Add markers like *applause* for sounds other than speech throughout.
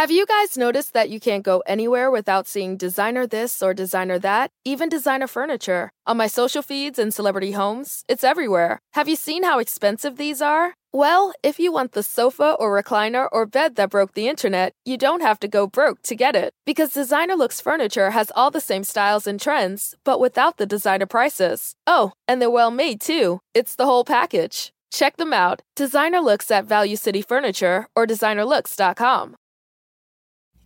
Have you guys noticed that you can't go anywhere without seeing designer this or designer that, even designer furniture? On my social feeds and celebrity homes, it's everywhere. Have you seen how expensive these are? Well, if you want the sofa or recliner or bed that broke the internet, you don't have to go broke to get it. Because Designer Looks Furniture has all the same styles and trends, but without the designer prices. Oh, and they're well made too. It's the whole package. Check them out. Designer Looks at Value City Furniture or designerlooks.com.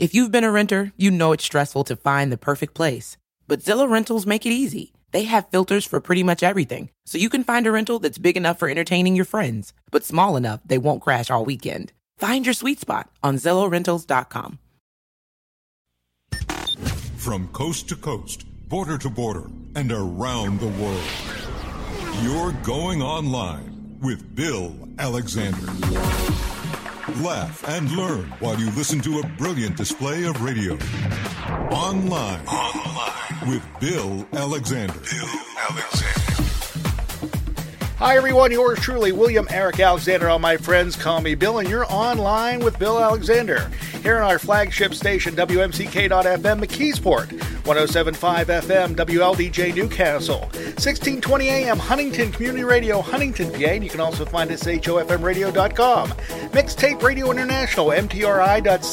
If you've been a renter, you know it's stressful to find the perfect place. But Zillow Rentals make it easy. They have filters for pretty much everything, so you can find a rental that's big enough for entertaining your friends, but small enough they won't crash all weekend. Find your sweet spot on ZillowRentals.com. From coast to coast, border to border, and around the world, you're going online with Bill Alexander. Laugh and learn while you listen to a brilliant display of radio. Online. Online. With Bill Alexander. Bill Alexander. Hi, everyone. Yours truly, William Eric Alexander. All my friends call me Bill, and you're online with Bill Alexander. Here on our flagship station, WMCK.FM McKeesport, 1075 FM, WLDJ Newcastle, 1620 AM Huntington Community Radio, Huntington, PA. And you can also find us at HOFMradio.com. Mixtape Radio International, MTRI.co.uk.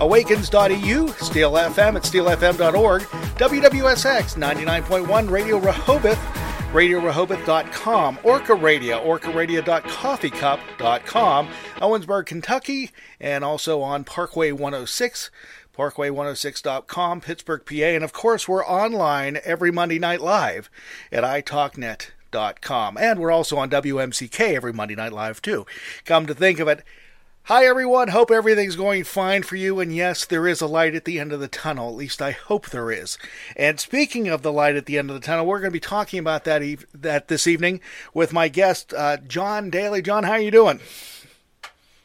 Awakens.eu, Steel FM at steelfm.org, WWSX 99.1 Radio Rehoboth, RadioRehoboth.com, Orca Radio, OrcaRadio.coffeecup.com, Owensburg, Kentucky, and also on Parkway 106, Parkway106.com, Pittsburgh, PA, and of course we're online every Monday night live at italknet.com, and we're also on WMCK every Monday night live too. Come to think of it, Hi, everyone. Hope everything's going fine for you. And yes, there is a light at the end of the tunnel. At least I hope there is. And speaking of the light at the end of the tunnel, we're going to be talking about that eve- that this evening with my guest, uh, John Daly. John, how are you doing?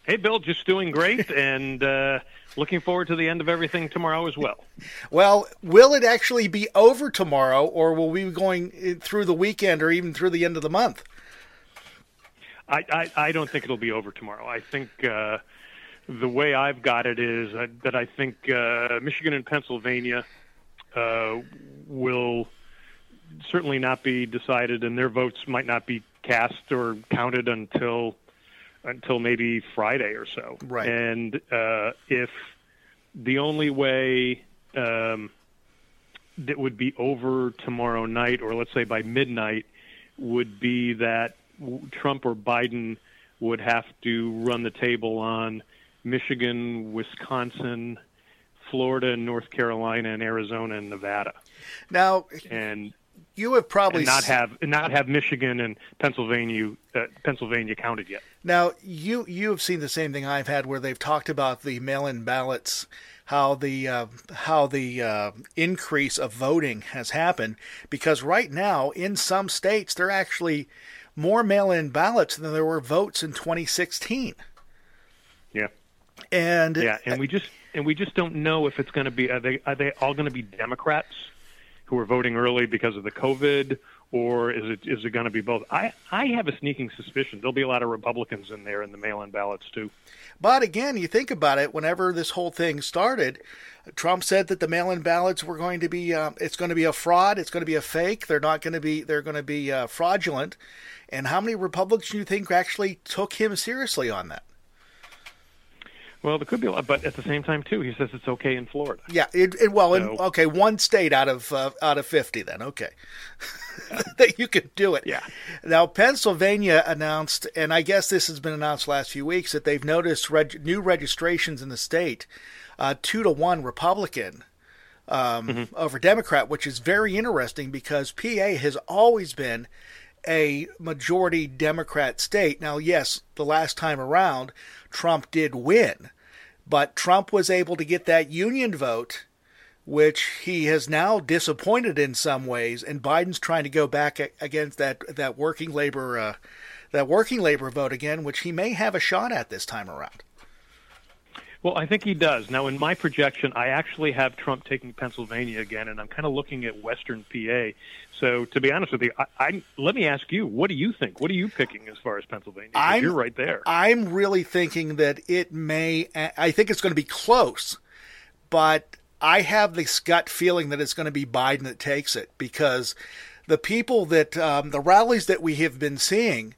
Hey, Bill. Just doing great, *laughs* and uh, looking forward to the end of everything tomorrow as well. Well, will it actually be over tomorrow, or will we be going through the weekend, or even through the end of the month? I, I, I don't think it'll be over tomorrow. I think uh, the way I've got it is uh, that I think uh, Michigan and Pennsylvania uh, will certainly not be decided, and their votes might not be cast or counted until until maybe Friday or so. Right. And uh, if the only way um, that would be over tomorrow night, or let's say by midnight, would be that Trump or Biden would have to run the table on Michigan, Wisconsin, Florida, North Carolina, and Arizona and Nevada. Now, and you have probably not have not have Michigan and Pennsylvania uh, Pennsylvania counted yet. Now, you you have seen the same thing I've had, where they've talked about the mail-in ballots, how the uh, how the uh, increase of voting has happened, because right now in some states they're actually more mail-in ballots than there were votes in 2016. Yeah. And yeah, and we just and we just don't know if it's going to be are they are they all going to be Democrats who are voting early because of the COVID or is it is it going to be both? I I have a sneaking suspicion there'll be a lot of Republicans in there in the mail-in ballots too. But again, you think about it. Whenever this whole thing started, Trump said that the mail-in ballots were going to be uh, it's going to be a fraud. It's going to be a fake. They're not going to be they're going to be uh, fraudulent. And how many Republicans do you think actually took him seriously on that? Well, there could be a lot, but at the same time, too, he says it's okay in Florida. Yeah, it, it, well, so, in, okay, one state out of uh, out of fifty, then okay, *laughs* *laughs* that you could do it. Yeah. Now, Pennsylvania announced, and I guess this has been announced last few weeks, that they've noticed reg- new registrations in the state, uh, two to one Republican um, mm-hmm. over Democrat, which is very interesting because PA has always been a majority Democrat state. Now, yes, the last time around, Trump did win, but Trump was able to get that union vote, which he has now disappointed in some ways, and Biden's trying to go back against that that working labor uh, that working labor vote again, which he may have a shot at this time around. Well, I think he does. Now, in my projection, I actually have Trump taking Pennsylvania again, and I'm kind of looking at Western PA. So, to be honest with you, I, I let me ask you, what do you think? What are you picking as far as Pennsylvania? You're right there. I'm really thinking that it may. I think it's going to be close, but I have this gut feeling that it's going to be Biden that takes it because the people that um, the rallies that we have been seeing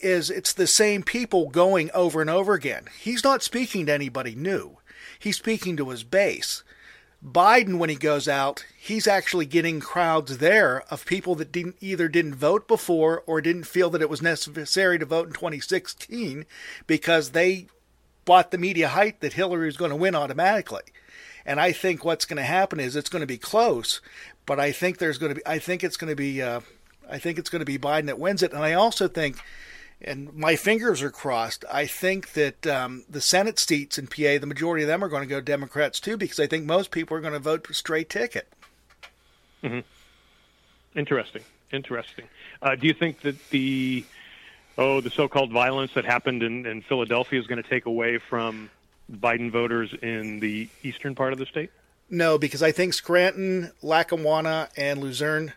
is it's the same people going over and over again. He's not speaking to anybody new. He's speaking to his base. Biden, when he goes out, he's actually getting crowds there of people that didn't either didn't vote before or didn't feel that it was necessary to vote in 2016 because they bought the media hype that Hillary was going to win automatically. And I think what's going to happen is it's going to be close, but I think there's going to be I think it's going to be uh, I think it's going to be Biden that wins it, and I also think and my fingers are crossed. I think that um, the Senate seats in PA, the majority of them are going to go Democrats too, because I think most people are going to vote for straight ticket. Hmm. Interesting. Interesting. Uh, do you think that the oh the so-called violence that happened in, in Philadelphia is going to take away from Biden voters in the eastern part of the state? No, because I think Scranton, Lackawanna, and Luzerne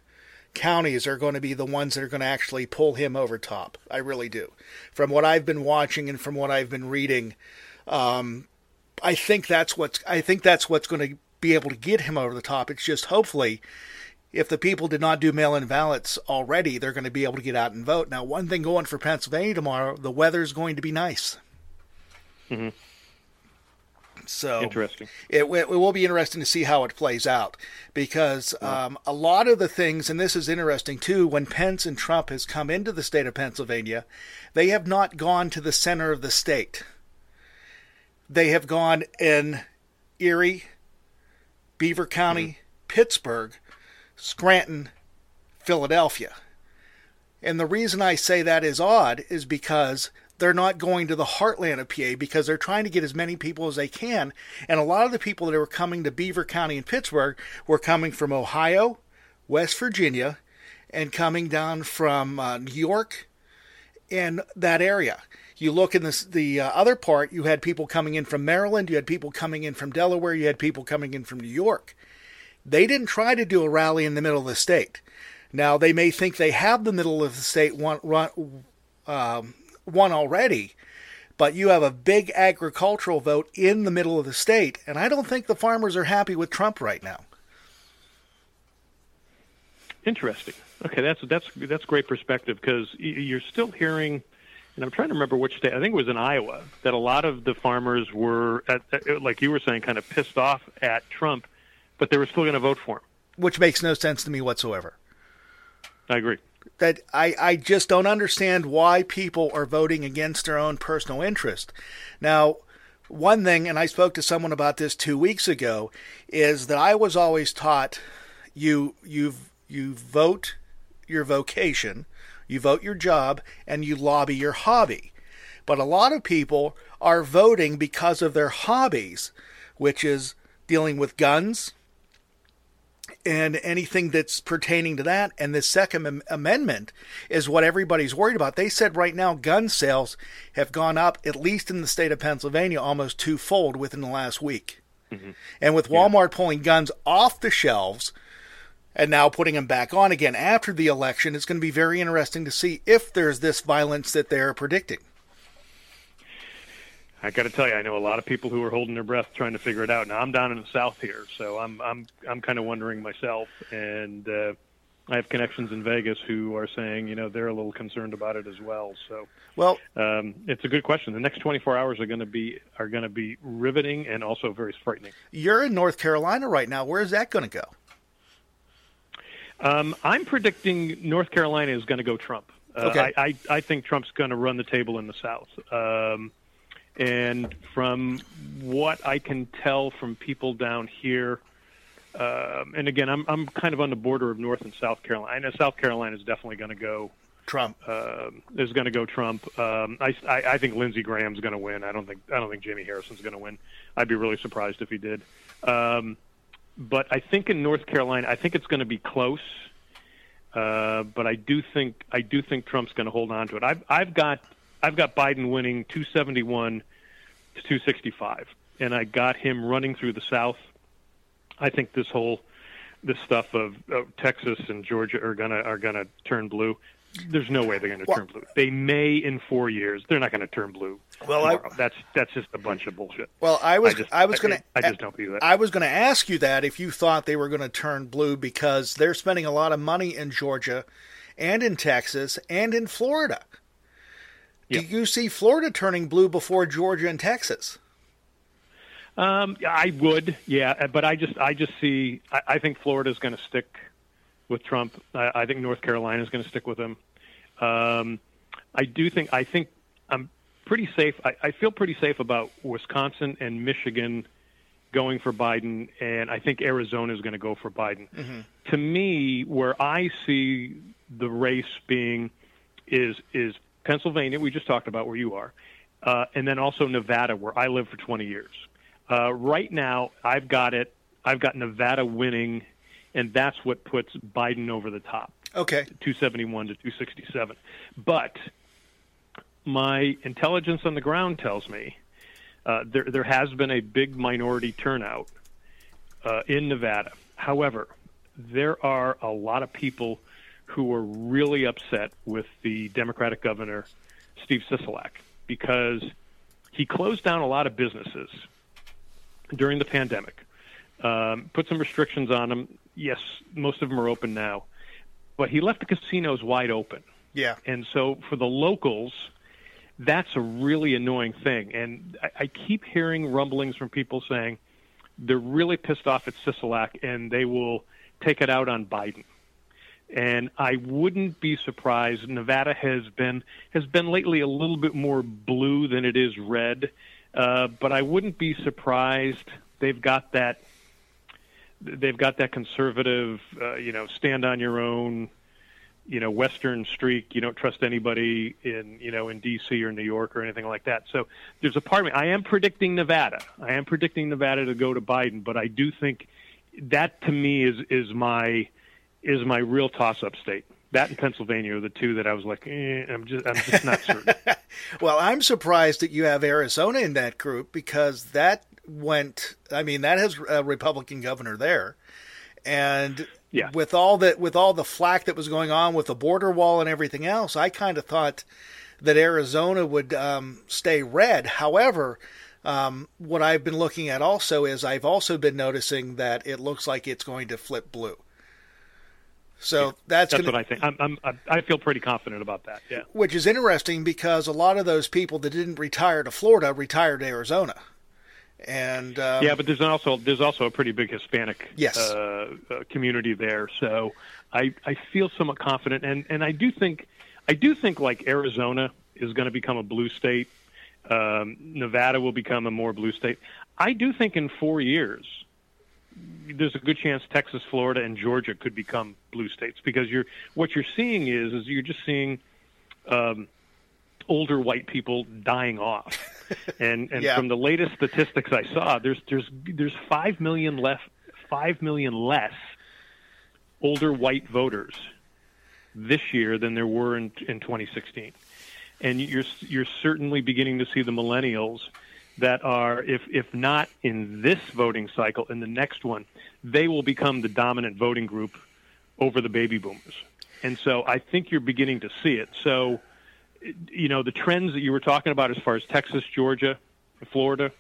counties are going to be the ones that are going to actually pull him over top. I really do. From what I've been watching and from what I've been reading, um, I think that's what's I think that's what's going to be able to get him over the top. It's just hopefully if the people did not do mail-in ballots already, they're going to be able to get out and vote. Now, one thing going for Pennsylvania tomorrow, the weather's going to be nice. Mhm. So Interesting. it, it will be interesting to see how it plays out because um, a lot of the things, and this is interesting too, when Pence and Trump has come into the state of Pennsylvania, they have not gone to the center of the state. They have gone in Erie, Beaver County, Pittsburgh, Scranton, Philadelphia. And the reason I say that is odd is because they're not going to the heartland of PA because they're trying to get as many people as they can. And a lot of the people that were coming to Beaver County and Pittsburgh were coming from Ohio, West Virginia, and coming down from uh, New York and that area. You look in this, the uh, other part, you had people coming in from Maryland, you had people coming in from Delaware, you had people coming in from New York. They didn't try to do a rally in the middle of the state. Now, they may think they have the middle of the state one, run, um, one already, but you have a big agricultural vote in the middle of the state, and I don't think the farmers are happy with Trump right now. Interesting. Okay, that's that's that's great perspective because you're still hearing, and I'm trying to remember which state. I think it was in Iowa that a lot of the farmers were, at, at- like you were saying, kind of pissed off at Trump, but they were still going to vote for him. Which makes no sense to me whatsoever. I agree. That I, I just don't understand why people are voting against their own personal interest. Now, one thing, and I spoke to someone about this two weeks ago, is that I was always taught you you you vote your vocation, you vote your job, and you lobby your hobby. But a lot of people are voting because of their hobbies, which is dealing with guns, and anything that's pertaining to that. And the Second Amendment is what everybody's worried about. They said right now gun sales have gone up, at least in the state of Pennsylvania, almost twofold within the last week. Mm-hmm. And with Walmart pulling guns off the shelves and now putting them back on again after the election, it's going to be very interesting to see if there's this violence that they're predicting. I got to tell you, I know a lot of people who are holding their breath trying to figure it out. Now I'm down in the south here, so I'm I'm I'm kind of wondering myself, and uh, I have connections in Vegas who are saying, you know, they're a little concerned about it as well. So Well, um, it's a good question. The next 24 hours are going to be are going to be riveting and also very frightening. you're in North Carolina right now. Where is that going to go? Um, I'm predicting North Carolina is going to go Trump. Uh, Okay. I, I, I think Trump's going to run the table in the South. Um, and from what I can tell from people down here, um, and again, I'm, I'm kind of on the border of North and South Carolina. I know South Carolina is definitely going to go Trump. um, is going to go Trump. Um, I, I, I think Lindsey Graham's going to win. I don't think I don't think Jamie Harrison's going to win. I'd be really surprised if he did. Um, but I think in North Carolina, I think it's going to be close. Uh, but I do think I do think Trump's going to hold on to it. I've I've got I've got Biden winning 271 to 265, and I got him running through the South. I think this whole this stuff of, of Texas and Georgia are gonna are gonna turn blue. There's no way they're going to Well- turn blue. They may in four years. They're not going to turn blue. Well, I- that's that's just a bunch of bullshit. Well, I was I just- I was going to I just don't believe that. I was going to ask you that if you thought they were going to turn blue because they're spending a lot of money in Georgia and in Texas and in Florida. Do you see Florida turning blue before Georgia and Texas? Um, I would, yeah, uh, but I just I just see I, I think is going to stick with Trump. I, I think North Carolina is going to stick with him. Um, I do think I think I'm pretty safe. I, I feel pretty safe about Wisconsin and Michigan going for Biden, and I think Arizona is going to go for Biden. To me, where I see the race being is is Pennsylvania. We just talked about where you are, uh, and then also Nevada, where I lived for 20 years. Uh, right now, I've got it. I've got Nevada winning, and that's what puts Biden over the top. Okay. 271 to 267. But my intelligence on the ground tells me uh, there there has been a big minority turnout uh, in Nevada. However, there are a lot of people who were really upset with the Democratic governor Steve Sisolak because he closed down a lot of businesses during the pandemic, um, put some restrictions on them. Yes, most of them are open now, but he left the casinos wide open. Yeah. And so for the locals, that's a really annoying thing. And I, I keep hearing rumblings from people saying they're really pissed off at Sisolak and they will take it out on Biden. And I wouldn't be surprised. Nevada has been has been lately a little bit more blue than it is red, uh, but I wouldn't be surprised. They've got that they've got that conservative, uh, you know, stand on your own, you know, Western streak. You don't trust anybody in, you know, in D.C. or New York or anything like that. So there's a part of me. I am predicting Nevada. I am predicting Nevada to go to Biden, but I do think that to me is is my is my real toss-up state. That and Pennsylvania are the two that I was like, eh, I'm just I'm just not certain. *laughs* Well, I'm surprised that you have Arizona in that group because that went. I mean, that has a Republican governor there, and Yeah. with all that, with all the flack that was going on with the border wall and everything else, I kind of thought that Arizona would um, stay red. However, um, what I've been looking at also is I've also been noticing that it looks like it's going to flip blue. So that's, That's gonna, what I think. I'm, I'm I I feel pretty confident about that. Yeah. which is interesting because a lot of those people that didn't retire to Florida retired to Arizona, and um, yeah, but there's also there's also a pretty big Hispanic Yes. uh, uh, community there, so I I feel somewhat confident, and and I do think I do think like Arizona is going to become a blue state, um, Nevada will become a more blue state. I do think in four years there's a good chance Texas, Florida, and Georgia could become blue states because you're what you're seeing is is you're just seeing um, older white people dying off, *laughs* and and Yeah. from the latest statistics I saw, there's there's there's five million less five million less older white voters this year than there were in in 2016, and you're you're certainly beginning to see the millennials that are, if if not in this voting cycle, in the next one, they will become the dominant voting group over the baby boomers. And so I think you're beginning to see it. So, you know, the trends that you were talking about as far as Texas, Georgia, Florida,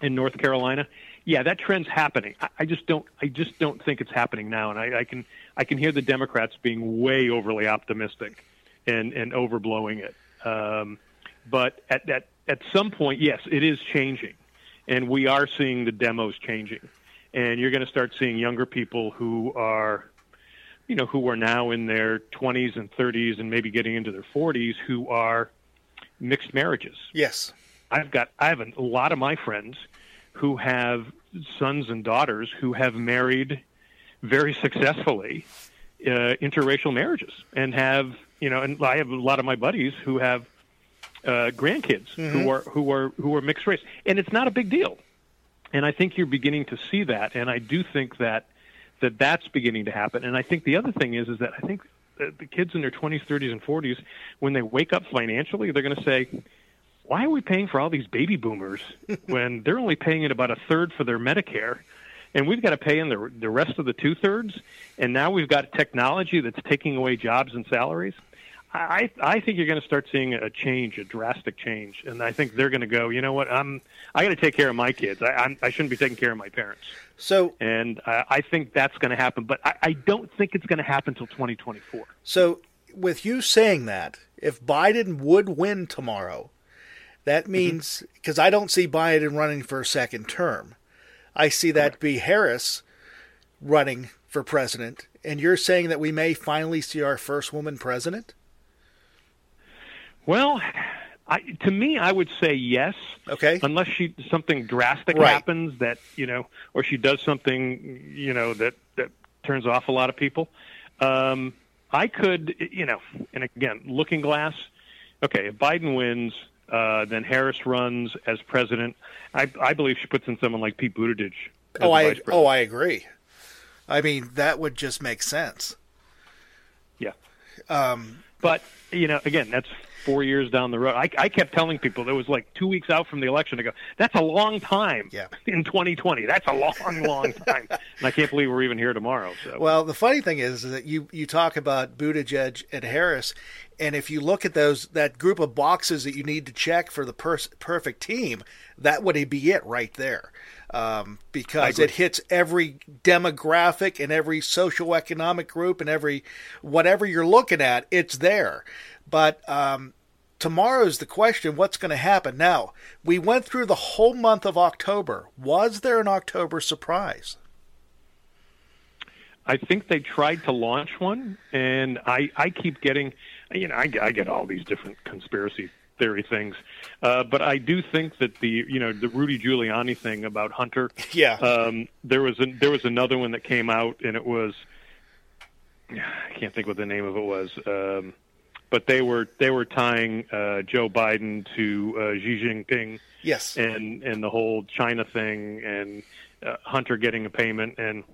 and North Carolina, yeah, that trend's happening. I, just don't, I just don't think it's happening now. And I, I can, I can hear the Democrats being way overly optimistic and and overblowing it. Um, but at at at some point, yes, it is changing, and we are seeing the demos changing, and you're going to start seeing younger people who are, you know, who are now in their 20s and 30s and maybe getting into their 40s who are mixed marriages. yes, I've got I have a lot of my friends who have sons and daughters who have married very successfully uh, interracial marriages and have you know and I have a lot of my buddies who have uh, grandkids who are who are who are mixed race and it's not a big deal and I think you're beginning to see that and I do think that that that's beginning to happen and I think the other thing is is that I think the the kids in their 20s 30s and 40s when they wake up financially they're going to say why are we paying for all these baby boomers *laughs* when they're only paying it about a third for their Medicare? And we've got to pay in the, the rest of the two thirds. And now we've got technology that's taking away jobs and salaries. I, I think you're going to start seeing a change, a drastic change, and I think they're going to go. You know what? I'm I got to take care of my kids. I I'm, I shouldn't be taking care of my parents. So, and I, I think that's going to happen, but I, I don't think it's going to happen until 2024. So, with you saying that, if Biden would win tomorrow, that mm-hmm. means because mm-hmm. I don't see Biden running for a second term, I see that be Harris running for president, and you're saying that we may finally see our first woman president. Well, I, to me, I would say yes. Okay. Unless she something drastic right. happens that you know, or she does something you know that that turns off a lot of people. Um, I could, you know, and again, Looking Glass. Okay, if Biden wins, uh, then Harris runs as president. I, I believe she puts in someone like Pete Buttigieg. Oh, I oh I agree. I mean, that would just make sense. Yeah. Um, but you know, again, that's four years down the road. I, I kept telling people that was like two weeks out from the election to go. That's a long time. Yeah. *laughs* In 2020, that's a long, long time, and I can't believe we're even here tomorrow. So. Well, the funny thing is that you you talk about Buttigieg and Harris, and if you look at those that group of boxes that you need to check for the per- perfect team, that would be it right there. Um, because it hits every demographic and every socioeconomic group and every whatever you're looking at, it's there. But um, tomorrow's the question what's going to happen? Now, we went through the whole month of October. Was there an October surprise? I think they tried to launch one, and I, I keep getting, you know, I, I get all these different conspiracy theory things, uh, but I do think that the, you know, the Rudy Giuliani thing about Hunter. *laughs* Yeah. Um, there was a, there was another one that came out, and it was, I can't think what the name of it was. Um, but they were they were tying uh, Joe Biden to uh, Xi Jinping. Yes, and and the whole China thing and uh, Hunter getting a payment and.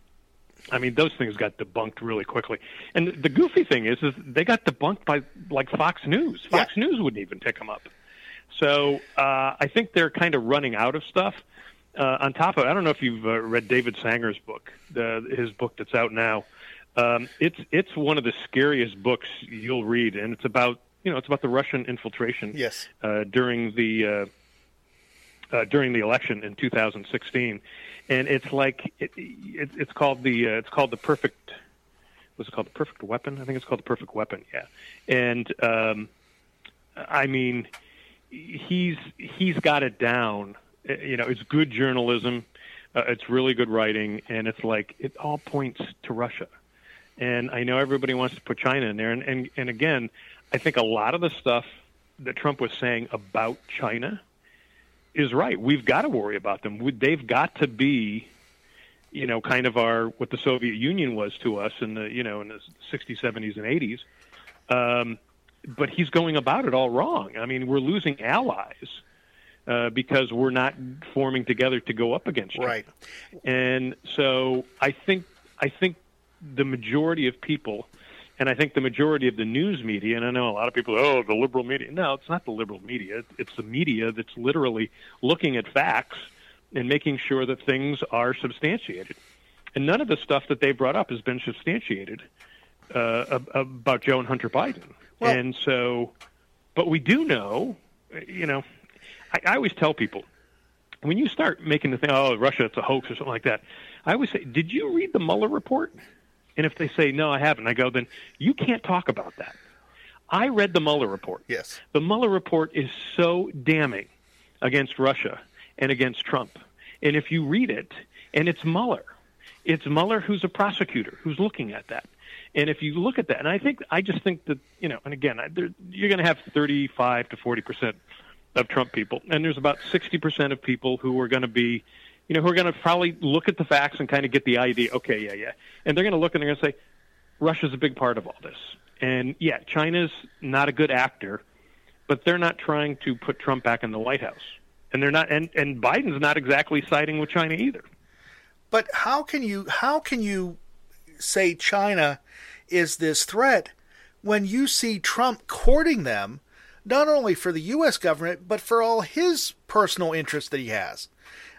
I mean, those things got debunked really quickly. And the goofy thing is, is they got debunked by like Fox News. Fox yeah. News wouldn't even pick them up. So uh, I think they're kind of running out of stuff. Uh, on top of, I don't know if you've uh, read David Sanger's book, the, his book that's out now. Um, it's it's one of the scariest books you'll read, and it's about you know it's about the Russian infiltration. Yes. Uh, during the uh, uh, during the election in 2016, and it's like it, it, it's called the uh, it's called the perfect what's it called the perfect weapon? I think it's called the perfect weapon. Yeah, and um, I mean he's he's got it down. Uh, you know, it's good journalism. Uh, it's really good writing, and it's like it all points to Russia. And I know everybody wants to put China in there. And, and, and again, I think a lot of the stuff that Trump was saying about China is right. We've got to worry about them. They've got to be, you know, kind of our what the Soviet Union was to us in the you know in the 60s, 70s, and 80s. Um, but he's going about it all wrong. I mean, we're losing allies uh, because we're not forming together to go up against China. Right. And so I think I think the majority of people, and I think the majority of the news media, and I know a lot of people, oh, the liberal media. No, it's not the liberal media. It's the media that's literally looking at facts and making sure that things are substantiated. And none of the stuff that they brought up has been substantiated uh, about Joe and Hunter Biden. Well, and so, but we do know, you know, I, I always tell people when you start making the thing, oh, Russia, it's a hoax or something like that. I always say, did you read the Mueller report? And if they say, no, I haven't, I go, then you can't talk about that. I read the Mueller report. Yes. The Mueller report is so damning against Russia and against Trump. And if you read it, and it's Mueller, it's Mueller who's a prosecutor who's looking at that. And if you look at that, and I think, I just think that, you know, and again, I, you're going to have 35 to 40 percent of Trump people, and there's about 60 percent of people who are going to be you know, who are going to probably look at the facts and kind of get the idea. Okay, yeah, yeah, and they're going to look and they're going to say, Russia's a big part of all this, and yeah, China's not a good actor, but they're not trying to put Trump back in the White House, and they're not, and and Biden's not exactly siding with China either. But how can you how can you say China is this threat when you see Trump courting them not only for the U.S. government, but for all his personal interests that he has.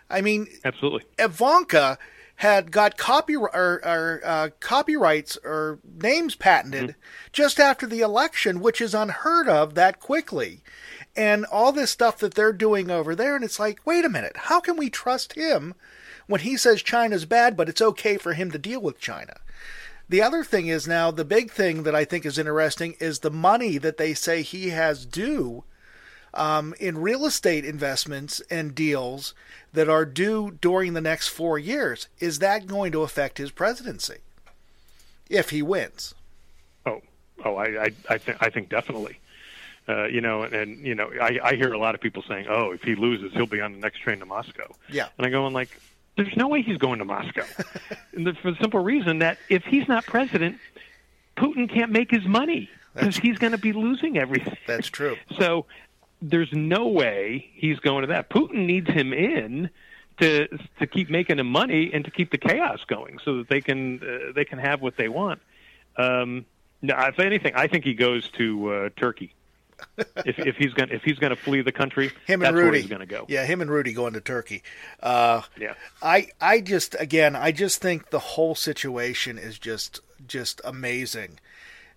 I mean, absolutely. Ivanka had got copy or, or uh, copyrights or names patented mm-hmm. just after the election, which is unheard of that quickly. And all this stuff that they're doing over there, and it's like, wait a minute, how can we trust him when he says China's bad, but it's okay for him to deal with China? The other thing is now the big thing that I think is interesting is the money that they say he has due um, in real estate investments and deals that are due during the next four years. Is that going to affect his presidency if he wins? Oh, oh, I, I, I think, I think definitely. Uh, you know, and, and you know, I, I hear a lot of people saying, "Oh, if he loses, he'll be on the next train to Moscow." Yeah, and I go, "And like, there's no way he's going to Moscow, *laughs* the, for the simple reason that if he's not president, Putin can't make his money because he's going to be losing everything. That's true. *laughs* So there's no way he's going to that. Putin needs him in to to keep making him money and to keep the chaos going, so that they can uh, they can have what they want. Um, if anything, I think he goes to uh, Turkey. *laughs* if, if he's going if he's going to flee the country, him and Rudy going to go. Yeah, him and Rudy going to Turkey. Uh, yeah, I I just again I just think the whole situation is just just amazing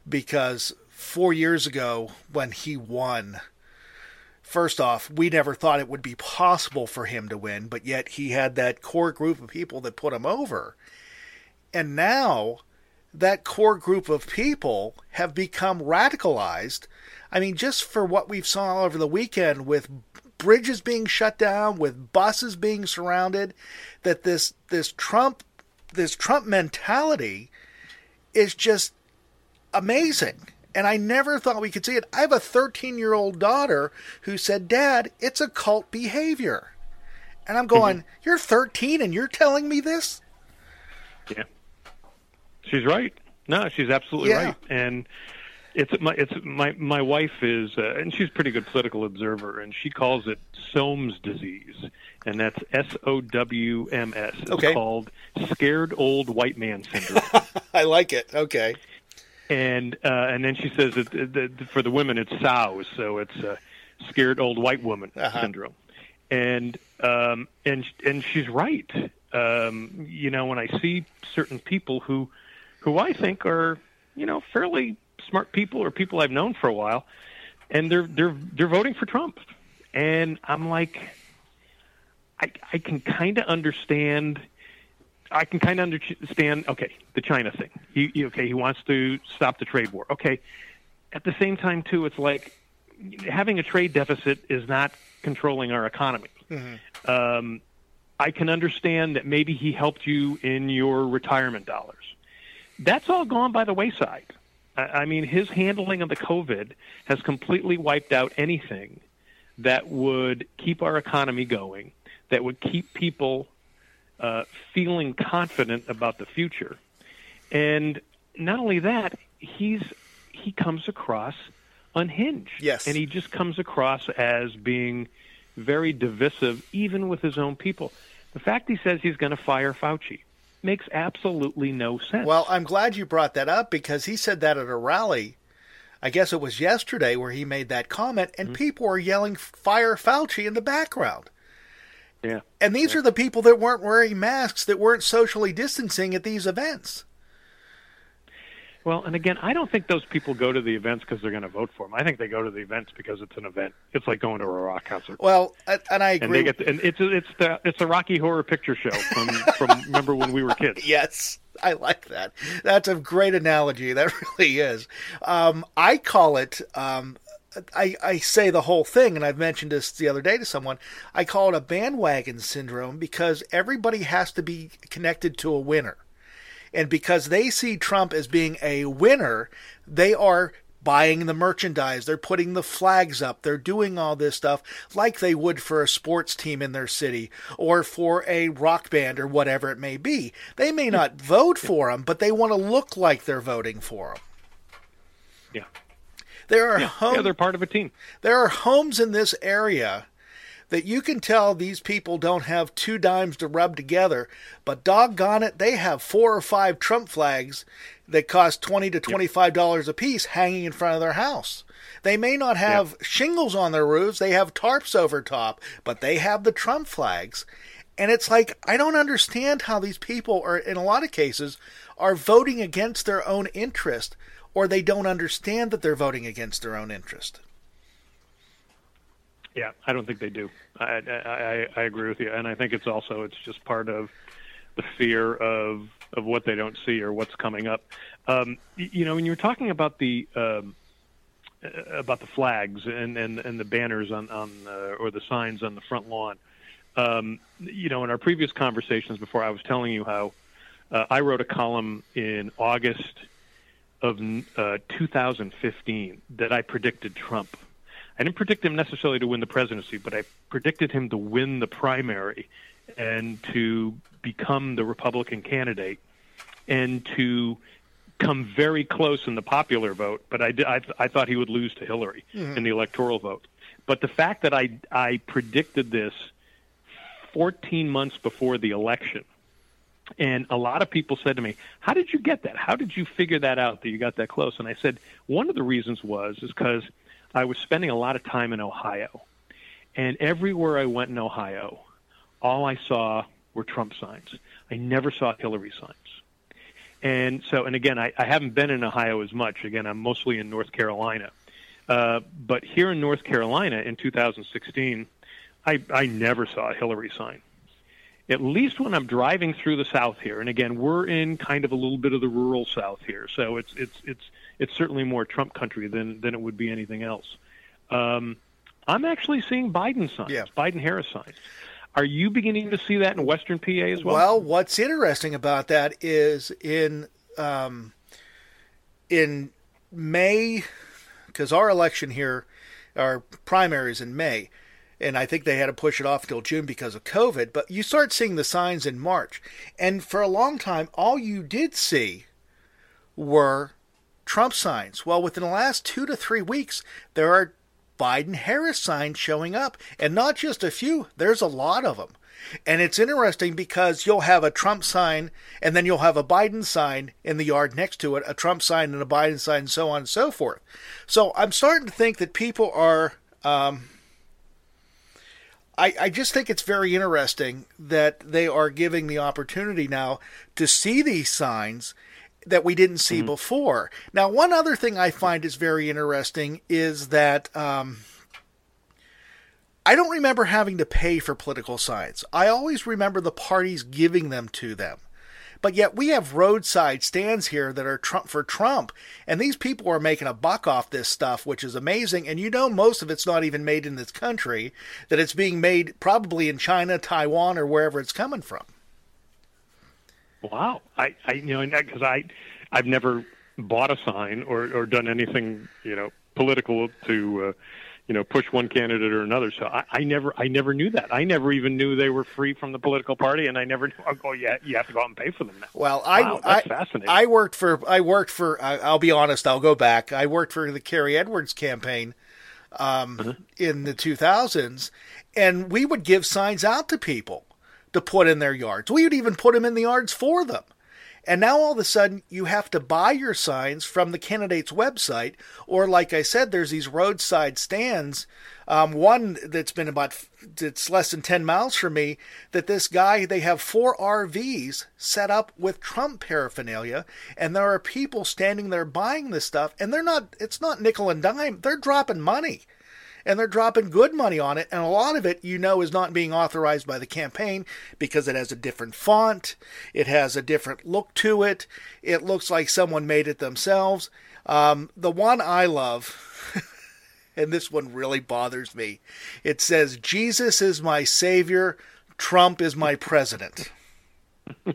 because four years ago when he won first off, we never thought it would be possible for him to win, but yet he had that core group of people that put him over. And now that core group of people have become radicalized. I mean, just for what we've saw over the weekend with bridges being shut down, with buses being surrounded, that this this Trump this Trump mentality is just amazing. And I never thought we could see it. I have a 13 year old daughter who said, Dad, it's a cult behavior. And I'm going, mm-hmm. *laughs* You're 13 and you're telling me this? Yeah. She's right. No, she's absolutely yeah. right. And it's my it's my my wife is uh, and she's a pretty good political observer and she calls it SOWMS disease and that's S O W M S. It's okay. called scared old white man syndrome. *laughs* I like it. Okay and uh, and then she says that, that for the women it's sows, so it's a scared old white woman uh-huh. syndrome, and um, and and she's right. Um, you know, when I see certain people who who I think are you know fairly smart people or people I've known for a while, and they're they're they're voting for Trump, and I'm like, I I can kind of understand I can kind of understand. Okay, the China thing. He, he, okay, he wants to stop the trade war. Okay, at the same time too, it's like having a trade deficit is not controlling our economy. Mm-hmm. Um, I can understand that maybe he helped you in your retirement dollars. That's all gone by the wayside. I, I mean, his handling of the COVID has completely wiped out anything that would keep our economy going, that would keep people uh, feeling confident about the future. And not only that, he's he comes across unhinged. Yes. And he just comes across as being very divisive, even with his own people. The fact he says he's going to fire Fauci makes absolutely no sense. Well, I'm glad you brought that up because he said that at a rally. I guess it was yesterday where he made that comment, and mm-hmm. people were yelling "Fire Fauci" in the background. Yeah. And these yeah. are the people that weren't wearing masks, that weren't socially distancing at these events. Well, and again, I don't think those people go to the events because they're going to vote for them. I think they go to the events because it's an event. It's like going to a rock concert. Well, and I agree. And, they get and it's it's the it's the Rocky Horror Picture Show from from *laughs* remember when we were kids. Yes, I like that. That's a great analogy. That *laughs* really is. Um, I call it um, I, I say the whole thing, and I've mentioned this the other day to someone. I call it a bandwagon syndrome because everybody has to be connected to a winner. And because they see Trump as being a winner, they are buying the merchandise, they're putting the flags up, they're doing all this stuff like they would for a sports team in their city or for a rock band or whatever it may be. They may not *laughs* vote for him, but they want to look like they're voting for him. Yeah. There are yeah, homes. Yeah, they're part of a team. There are homes in this area that you can tell these people don't have two dimes to rub together, but doggone it, they have four or five Trump flags that cost twenty to twenty-five dollars a piece hanging in front of their house. They may not have yep. shingles on their roofs, they have tarps over top, but they have the Trump flags. And it's like I don't understand how these people are in a lot of cases are voting against their own interest or they don't understand that they're voting against their own interest. Yeah, I don't think they do. I, I, I agree with you, and I think it's also it's just part of the fear of of what they don't see or what's coming up. Um, you know, when you're talking about the um, about the flags and, and, and the banners on on uh, or the signs on the front lawn, um, you know, in our previous conversations before, I was telling you how uh, I wrote a column in August of uh, 2015 that I predicted Trump. I didn't predict him necessarily to win the presidency, but I predicted him to win the primary and to become the Republican candidate and to come very close in the popular vote. But I, I, I thought he would lose to Hillary mm-hmm. in the electoral vote. But the fact that I, I predicted this 14 months before the election – and a lot of people said to me, "How did you get that? How did you figure that out that you got that close?" And I said, "One of the reasons was is because I was spending a lot of time in Ohio, and everywhere I went in Ohio, all I saw were Trump signs. I never saw Hillary signs." And so, and again, I, I haven't been in Ohio as much. Again, I'm mostly in North Carolina. Uh, but here in North Carolina in 2016, I, I never saw a Hillary sign at least when I'm driving through the South here, and again, we're in kind of a little bit of the rural South here, so it's it's it's it's certainly more Trump country than than it would be anything else. Um, I'm actually seeing Biden signs, yeah. Biden Harris signs. Are you beginning to see that in Western PA as well? Well, what's interesting about that is in um, in May, because our election here, our primaries in May and I think they had to push it off until June because of COVID. But you start seeing the signs in March, and for a long time, all you did see were Trump signs. Well, within the last two to three weeks, there are Biden Harris signs showing up, and not just a few, there's a lot of them. And it's interesting because you'll have a Trump sign and then you'll have a Biden sign in the yard next to it, a Trump sign and a Biden sign, and so on and so forth. So I'm starting to think that people are um, I, I just think it's very interesting that they are giving the opportunity now to see these signs that we didn't see mm-hmm. before. Now, one other thing I find is very interesting is that um, I don't remember having to pay for political signs. I always remember the parties giving them to them. But yet we have roadside stands here that are Trump for Trump, and these people are making a buck off this stuff, which is amazing. And you know, most of it's not even made in this country; that it's being made probably in China, Taiwan, or wherever it's coming from. Wow, I, I you know, because I, I've never bought a sign or or done anything, you know, political to. Uh, you know push one candidate or another. So I, I never I never knew that. I never even knew they were free from the political party, and I never *laughs* knew. Oh yeah, you have to go out and pay for them now. Well, I wow, that's I, fascinating. I worked for I worked for I'll be honest. I'll go back. I worked for the Kerry Edwards campaign um, uh-huh. in the 2000s, and we would give signs out to people to put in their yards. We would even put them in the yards for them. And now all of a sudden you have to buy your signs from the candidate's website, or like I said, there's these roadside stands. Um, one that's been about it's less than ten miles from me. That this guy they have four RVs set up with Trump paraphernalia, and there are people standing there buying this stuff, and they're not. It's not nickel and dime. They're dropping money and they're dropping good money on it. And a lot of it, you know, is not being authorized by the campaign because it has a different font, it has a different look to it, it looks like someone made it themselves. Um, the one I love. *laughs* and this one really bothers me. It says, Jesus is my savior, Trump is my president. *laughs*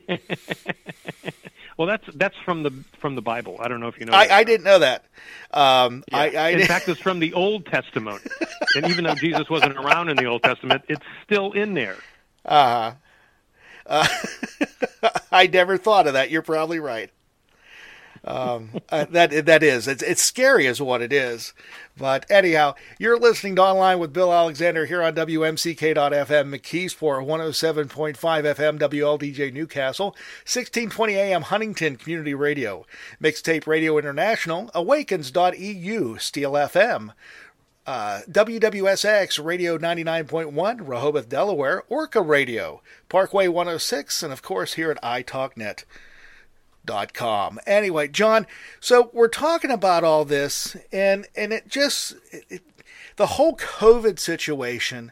Well, that's that's from the from the Bible. I don't know if you know. I, I didn't know that. Um, yeah. I, I, in fact, it's from the Old Testament, and even though Jesus wasn't around in the Old Testament, it's still in there. Uh-huh. Uh, *laughs* I never thought of that. You're probably right. Um, uh, that that is it's it's scary as what it is. But anyhow, you're listening to online with Bill Alexander here on WMCK.FM McKeesport 107.5 FM WLDJ Newcastle 1620 AM Huntington Community Radio Mixtape Radio International Awakens.eu Steel FM uh, WWSX Radio 99.1, Rehoboth, Delaware, Orca Radio, Parkway 106, and of course here at iTalkNet.com. Anyway, John, so we're talking about all this, and, and it just, it, the whole COVID situation,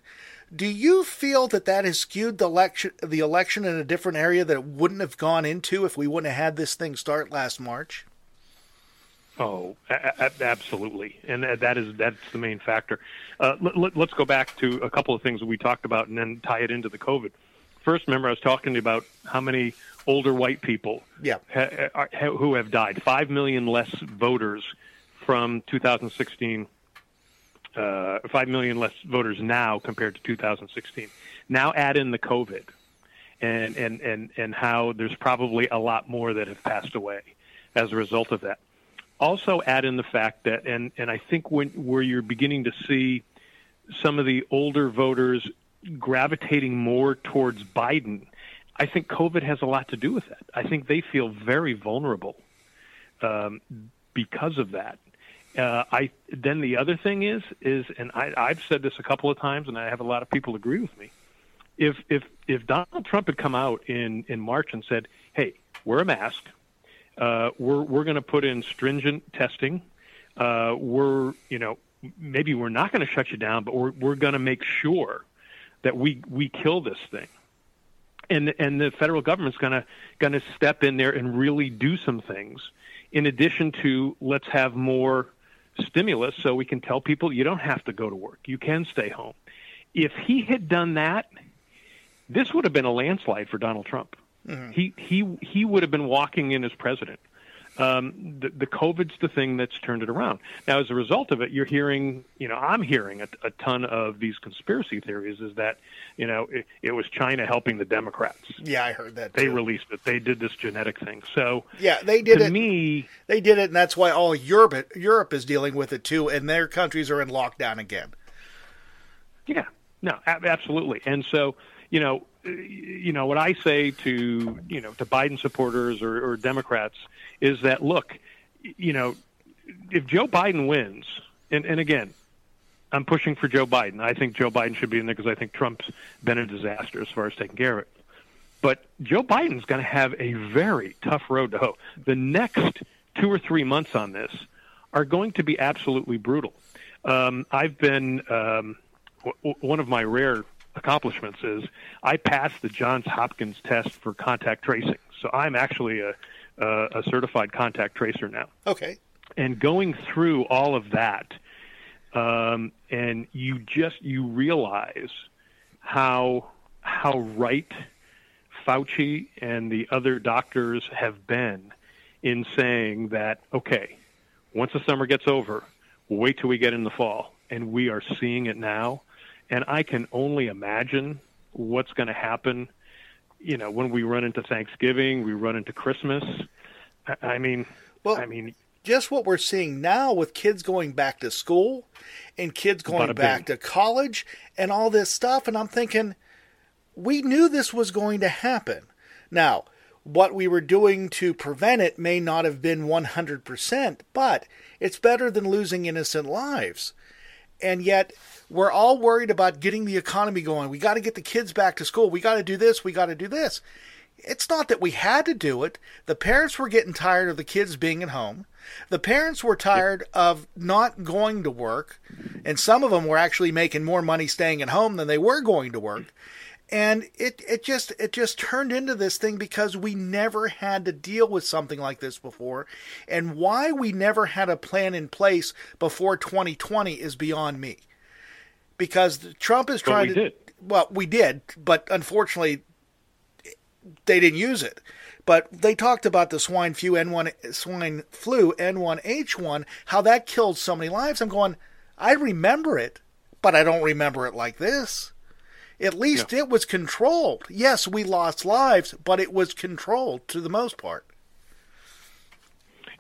do you feel that that has skewed the election, the election in a different area that it wouldn't have gone into if we wouldn't have had this thing start last March? Oh, a- a- absolutely, and that is that's the main factor. Uh, let, us go back to a couple of things that we talked about, and then tie it into the COVID. First, remember I was talking about how many older white people yeah. ha- ha- who have died. Five million less voters from 2016. Uh, Five million less voters now compared to 2016. Now add in the COVID, and and and and how there's probably a lot more that have passed away as a result of that also add in the fact that, and, and I think when, where you're beginning to see some of the older voters gravitating more towards Biden, I think COVID has a lot to do with that. I think they feel very vulnerable um, because of that. Uh, I then the other thing is is, and I, I've said this a couple of times, and I have a lot of people agree with me. If if if Donald Trump had come out in in March and said, "Hey, wear a mask, uh, we're we're going to put in stringent testing. Uh, we're you know maybe we're not going to shut you down, but we're we're going to make sure that we we kill this thing. And and the federal government's going to going to step in there and really do some things. In addition to let's have more stimulus so we can tell people you don't have to go to work. You can stay home. If he had done that, this would have been a landslide for Donald Trump. Mm-hmm. He he he would have been walking in as president. Um, the, the COVID's the thing that's turned it around. Now, as a result of it, you're hearing, you know, I'm hearing a, a ton of these conspiracy theories. Is that, you know, it, it was China helping the Democrats. Yeah, I heard that. Too. They released it. They did this genetic thing. So yeah, they did to it. Me, they did it, and that's why all Europe Europe is dealing with it too, and their countries are in lockdown again. Yeah, no, absolutely. And so, you know, you know what I say to you know to Biden supporters or, or Democrats is that look, you know, if Joe Biden wins, and, and again, I'm pushing for Joe Biden. I think Joe Biden should be in there because I think Trump's been a disaster as far as taking care of it. But Joe Biden's going to have a very tough road to hoe. The next two or three months on this are going to be absolutely brutal. Um, I've been um, w- one of my rare accomplishments is I passed the Johns Hopkins test for contact tracing. So I'm actually a, a, a certified contact tracer now. Okay. And going through all of that, um, and you just you realize how how right Fauci and the other doctors have been in saying that okay, once the summer gets over, wait till we get in the fall, and we are seeing it now and I can only imagine what's going to happen. You know, when we run into Thanksgiving, we run into Christmas. I, mean, well, I mean, just what we're seeing now with kids going back to school and kids going back to college and all this stuff. And I'm thinking, we knew this was going to happen. Now, what we were doing to prevent it may not have been 100%, but it's better than losing innocent lives. And yet, we're all worried about getting the economy going. We got to get the kids back to school. We got to do this. We got to do this. It's not that we had to do it. The parents were getting tired of the kids being at home. The parents were tired of not going to work. And some of them were actually making more money staying at home than they were going to work. And it, it just it just turned into this thing because we never had to deal with something like this before. And why we never had a plan in place before 2020 is beyond me because Trump is trying we to. Did. Well, we did, but unfortunately, they didn't use it. But they talked about the swine flu N1 swine flu N1H1, how that killed so many lives. I'm going, I remember it, but I don't remember it like this. At least yeah. it was controlled. Yes, we lost lives, but it was controlled to the most part.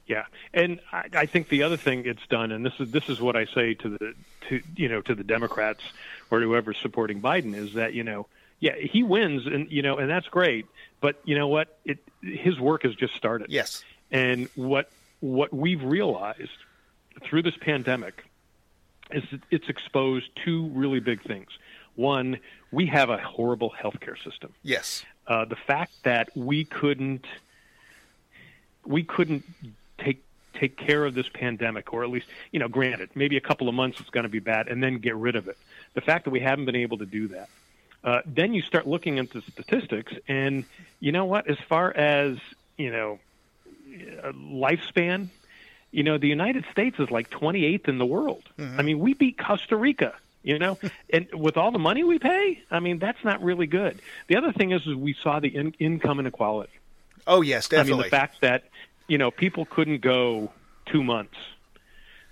Yeah, and I, I think the other thing it's done, and this is this is what I say to the to you know to the Democrats or whoever's supporting Biden is that you know yeah he wins and you know and that's great, but you know what it his work has just started. Yes, and what what we've realized through this pandemic is that it's exposed two really big things. One, we have a horrible healthcare system. Yes, uh, the fact that we couldn't we couldn't take take care of this pandemic, or at least, you know, granted, maybe a couple of months it's going to be bad, and then get rid of it. The fact that we haven't been able to do that, uh, then you start looking into statistics, and you know what? As far as you know, uh, lifespan, you know, the United States is like 28th in the world. Mm-hmm. I mean, we beat Costa Rica. You know, and with all the money we pay, I mean, that's not really good. The other thing is, is we saw the in- income inequality. Oh yes, definitely. I mean, the fact that you know, people couldn't go two months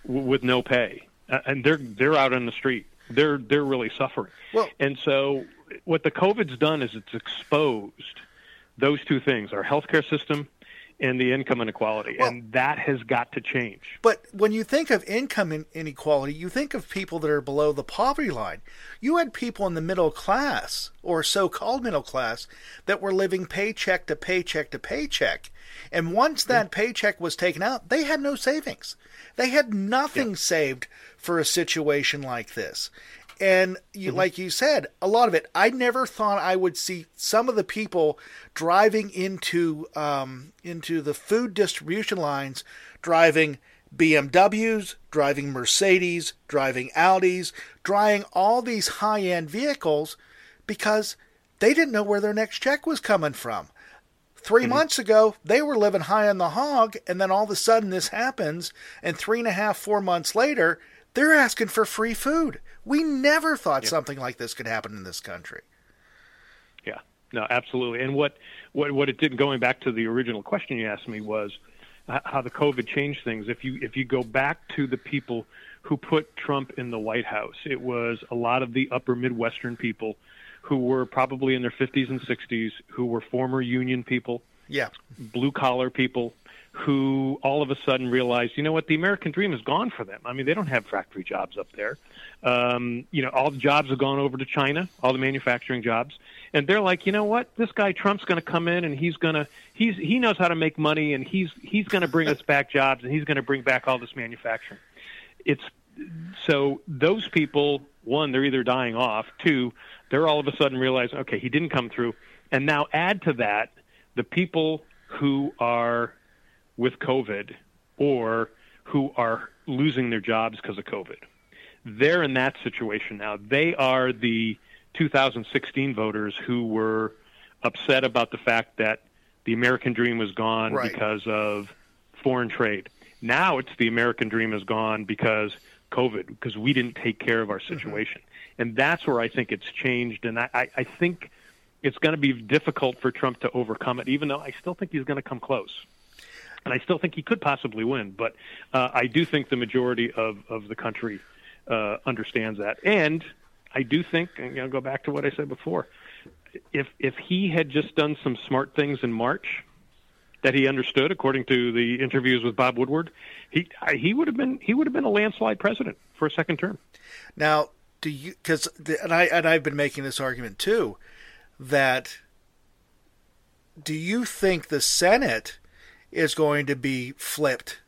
w- with no pay, uh, and they're they're out on the street. They're they're really suffering. Well, and so what the COVID's done is it's exposed those two things: our healthcare system and the income inequality, well, and that has got to change. But when you think of income inequality, you think of people that are below the poverty line. You had people in the middle class, or so-called middle class, that were living paycheck to paycheck to paycheck, and once that yeah. paycheck was taken out, they had no savings. They had nothing yeah. saved for a situation like this. And you, mm-hmm. like you said, a lot of it, I never thought I would see some of the people driving into um, into the food distribution lines, driving BMWs, driving Mercedes, driving Audis, driving all these high end vehicles because they didn't know where their next check was coming from. 3 mm-hmm. months ago, they were living high on the hog, and then all of a sudden this happens, and three and a half, four months later, they're asking for free food. We never thought yep. something like this could happen in this country. Yeah, no, absolutely. And what, what, what it did, going back to the original question you asked me, was how the COVID changed things. If you if you go back to the people who put Trump in the White House, it was a lot of the upper Midwestern people who were probably in their 50s and 60s, who were former union people, yeah, blue collar people, who all of a sudden realized, you know what, the American dream is gone for them. I mean, they don't have factory jobs up there. Um, you know, all the jobs have gone over to China, all the manufacturing jobs, and they're like, you know what, this guy Trump's going to come in and he's going to he's he knows how to make money and he's he's going to bring us back jobs and he's going to bring back all this manufacturing. It's so those people, one, they're either dying off. Two, they're all of a sudden realizing, okay, he didn't come through, and now add to that the people who are with COVID or who are losing their jobs because of COVID. They're in that situation now. They are the 2016 voters who were upset about the fact that the American dream was gone right. because of foreign trade. Now it's the American dream is gone because COVID, because we didn't take care of our mm-hmm. situation. Mm-hmm. And that's where I think it's changed. And I, I, I think it's going to be difficult for Trump to overcome it, even though I still think he's going to come close and I still think he could possibly win. But uh, I do think the majority of of the country uh, understands that, and I do think, and know, go back to what I said before. If if he had just done some smart things in March that he understood, according to the interviews with Bob Woodward, he he would have been he would have been a landslide president for a second term. Now, do you because and I and I've been making this argument too that do you think the Senate is going to be flipped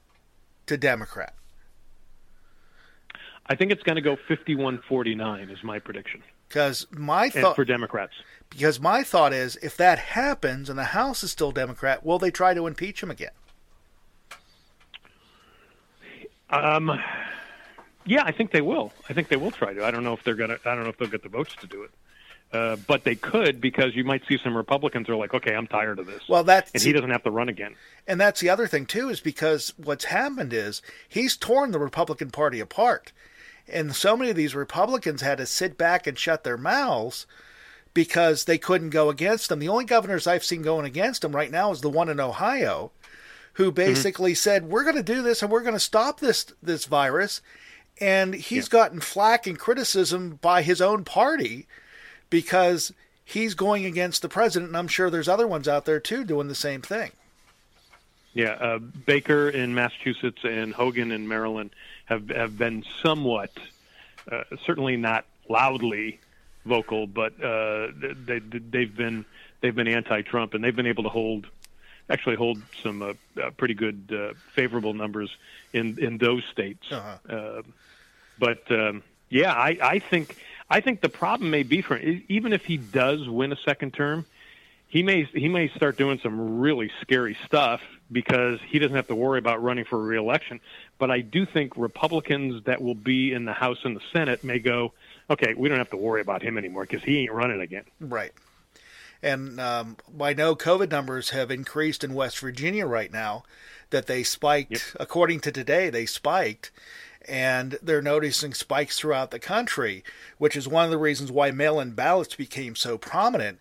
to Democrat? I think it's going to go 51-49 is my prediction. Because my thought for Democrats. Because my thought is, if that happens and the House is still Democrat, will they try to impeach him again? Um, yeah, I think they will. I think they will try to. I don't know if they're gonna. I don't know if they'll get the votes to do it. Uh, but they could because you might see some Republicans are like, okay, I'm tired of this. Well, that's and he doesn't have to run again. And that's the other thing too, is because what's happened is he's torn the Republican Party apart, and so many of these Republicans had to sit back and shut their mouths because they couldn't go against him. The only governors I've seen going against him right now is the one in Ohio, who mm-hmm. basically mm-hmm. said, "We're going to do this and we're going to stop this this virus." And he's yeah. gotten flack and criticism by his own party because he's going against the president, and I'm sure there's other ones out there too doing the same thing. Yeah, uh, Baker in Massachusetts and Hogan in Maryland have have been somewhat, uh, certainly not loudly vocal, but uh, they they've been they've been anti-Trump and they've been able to hold actually hold some uh, uh, pretty good uh, favorable numbers in in those states. Uh-huh. Uh, but um, yeah, I, I think I think the problem may be for him, even if he does win a second term, he may he may start doing some really scary stuff because he doesn't have to worry about running for reelection. But I do think Republicans that will be in the House and the Senate may go, okay, we don't have to worry about him anymore because he ain't running again. Right. And um, I know COVID numbers have increased in West Virginia right now. That they spiked, Yep. according to today, they spiked, and they're noticing spikes throughout the country, which is one of the reasons why mail-in ballots became so prominent.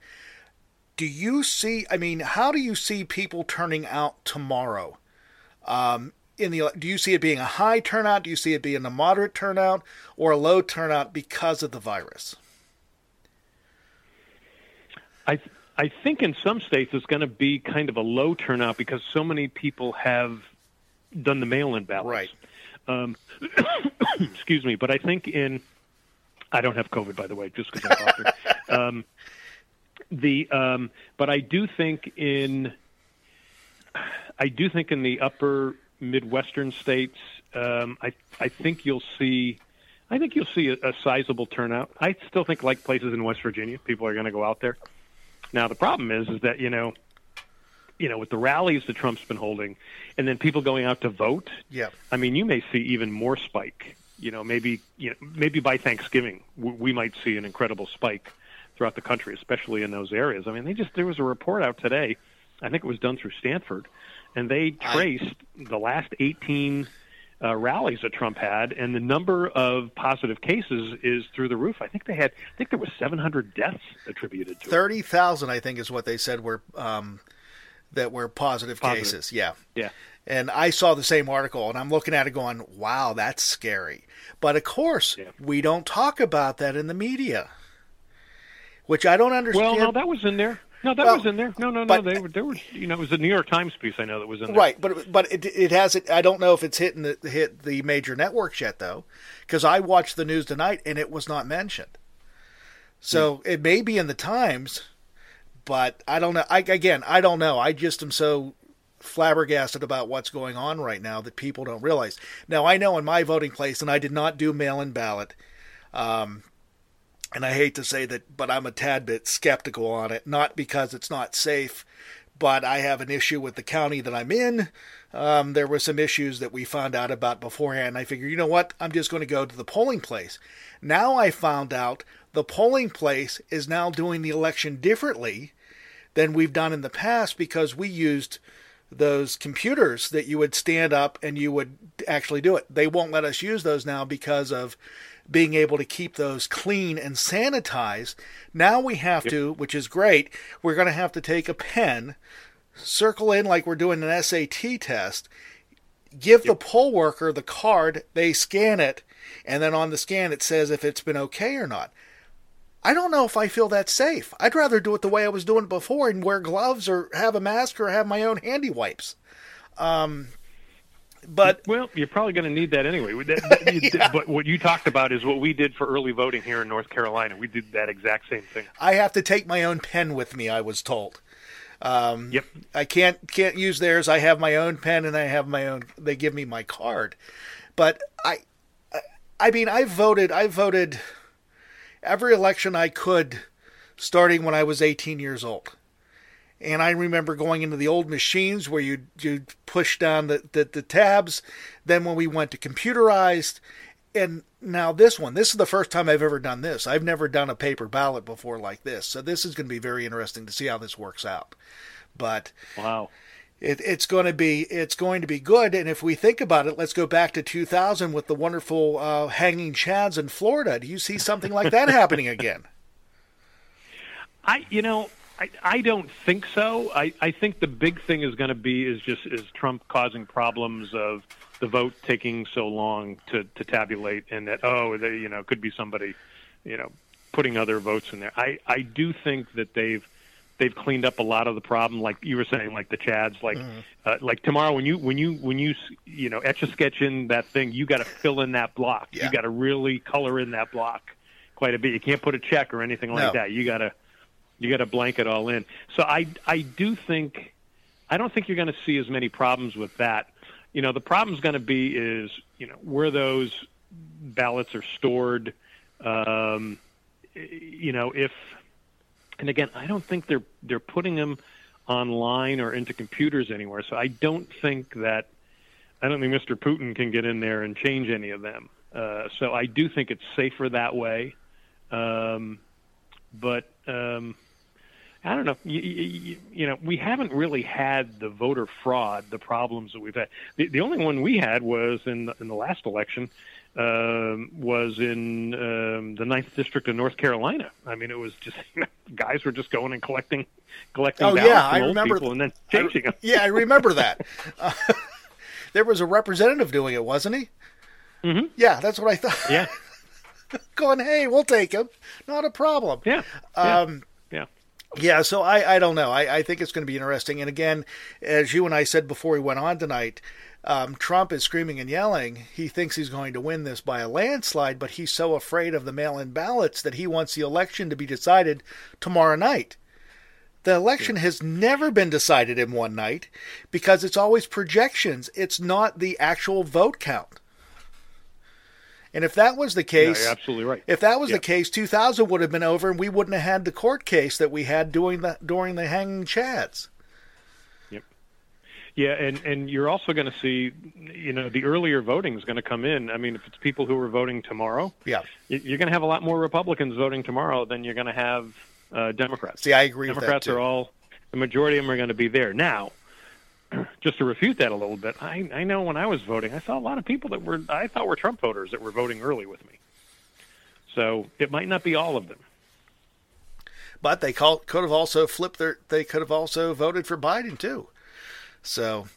Do you see? I mean, how do you see people turning out tomorrow? Um, in the do you see it being a high turnout? Do you see it being a moderate turnout or a low turnout because of the virus? I I think in some states it's going to be kind of a low turnout because so many people have done the mail-in ballots. Right. Um, *coughs* excuse me, but I think in I don't have COVID by the way, just because I coughed. *laughs* um, the um, but I do think in I do think in the upper midwestern states, um, I I think you'll see. I think you'll see a, a sizable turnout. I still think, like places in West Virginia, people are going to go out there. Now the problem is, is that you know, you know, with the rallies that Trump's been holding, and then people going out to vote. Yeah. I mean, you may see even more spike. You know, maybe you know, maybe by Thanksgiving we, we might see an incredible spike throughout the country, especially in those areas. I mean, they just there was a report out today. I think it was done through Stanford, and they traced the last 18 uh, rallies that Trump had, and the number of positive cases is through the roof. I think they had, I think there was 700 deaths attributed to it. Thirty thousand, I think, is what they said were um, that were positive, Positive. cases. Yeah, Yeah. and I saw the same article, and I'm looking at it going, "Wow, that's scary." But of course, Yeah. we don't talk about that in the media, which I don't understand. Well, no, that was in there. No, that Well, was in there. No, no, no. but- they were, they were. You know, it was a New York Times piece. I know that was in there. Right, but but it it hasn't. I don't know if it's hitting the hit the major networks yet though, because I watched the news tonight and it was not mentioned. So Hmm. it may be in the Times, but I don't know. I again, I don't know. I just am so flabbergasted about what's going on right now that people don't realize. Now I know in my voting place, and I did not do mail-in ballot. Um, and I hate to say that, but I'm a tad bit skeptical on it. Not because it's not safe, but I have an issue with the county that I'm in. Um, there were some issues that we found out about beforehand. I figured, you know what? I'm just going to go to the polling place. Now I found out the polling place is now doing the election differently than we've done in the past because we used those computers that you would stand up and you would actually do it. They won't let us use those now because of being able to keep those clean and sanitized. Now we have to, which is great, we're going to have to take a pen, circle in like we're doing an SAT test, give the poll worker the card, they scan it, and then on the scan it says if it's been okay or not. I don't know if I feel that safe. I'd rather do it the way I was doing it before and wear gloves or have a mask or have my own handy wipes. Um, but Well, you're probably going to need that anyway. That- *laughs* that- you- But what you talked about is what we did for early voting here in North Carolina. We did that exact same thing. I have to take my own pen with me. I was told. Um, Yep. I can't can't use theirs. I have my own pen and I have my own. They give me my card, but I, I, I mean, I voted. I voted every election I could, starting when I was 18 years old. And I remember going into the old machines where you you push down the, the, the tabs. Then when we went to computerized, and now this one, this is the first time I've ever done this. I've never done a paper ballot before like this, so this is going to be very interesting to see how this works out. But Wow. It, it's going to be it's going to be good. And if we think about it, let's go back to 2000 with the wonderful uh, hanging chads in Florida. Do you see something like that happening again? *laughs* I, you know, I, I don't think so. I, I think the big thing is going to be is just is Trump causing problems of the vote taking so long to, to tabulate, and that oh, they, you know, could be somebody, you know, putting other votes in there. I, I do think that they've they've cleaned up a lot of the problem, like you were saying, like the Chads, like Mm-hmm. uh, like tomorrow when you when you when you you know etch a sketch in that thing, you got to fill in that block. Yeah. You got to really color in that block quite a bit. You can't put a check or anything like No. that. You got to you got to blank it all in. So I I do think I don't think you're going to see as many problems with that. You know, the problem's going to be is you know where those ballots are stored. Um, you know, if and again, I don't think they're they're putting them online or into computers anywhere. So I don't think that I don't think Mr. Putin can get in there and change any of them. Uh, so I do think it's safer that way. Um, but um, I don't know. You, you, you know, we haven't really had the voter fraud, the problems that we've had. The, the only one we had was in the, in the last election um, was in um, the ninth district of North Carolina. I mean, it was just *laughs* guys were just going and collecting, collecting Oh, yeah, I old remember- people and then changing them. Yeah, I remember *laughs* that. Uh, *laughs* there was a representative doing it, wasn't he? Mm-hmm. Yeah, that's what I thought. Yeah, Going, hey, we'll take him. Not a problem. yeah, yeah. Um, yeah. Yeah, so I, I don't know. I, I think it's going to be interesting. And again, as you and I said before we went on tonight, um, Trump is screaming and yelling. He thinks he's going to win this by a landslide, but he's so afraid of the mail in ballots that he wants the election to be decided tomorrow night. The election has never been decided in one night because it's always projections. It's not the actual vote count. And if that was the case, absolutely right. if that was the case, 2000 would have been over, and we wouldn't have had the court case that we had during the during the hanging chads. Yeah, and and you're also going to see, you know, the earlier voting is going to come in. I mean, if it's people who are voting tomorrow, Yeah. you're going to have a lot more Republicans voting tomorrow than you're going to have uh, Democrats. See, I agree with that, Democrats are all the majority of them are going to be there now. *clears throat* Just to refute that a little bit, I, I know when I was voting, I saw a lot of people that were I thought were Trump voters that were voting early with me. So it might not be all of them. But they call, could have also flipped their. They could have also voted for Biden too. So,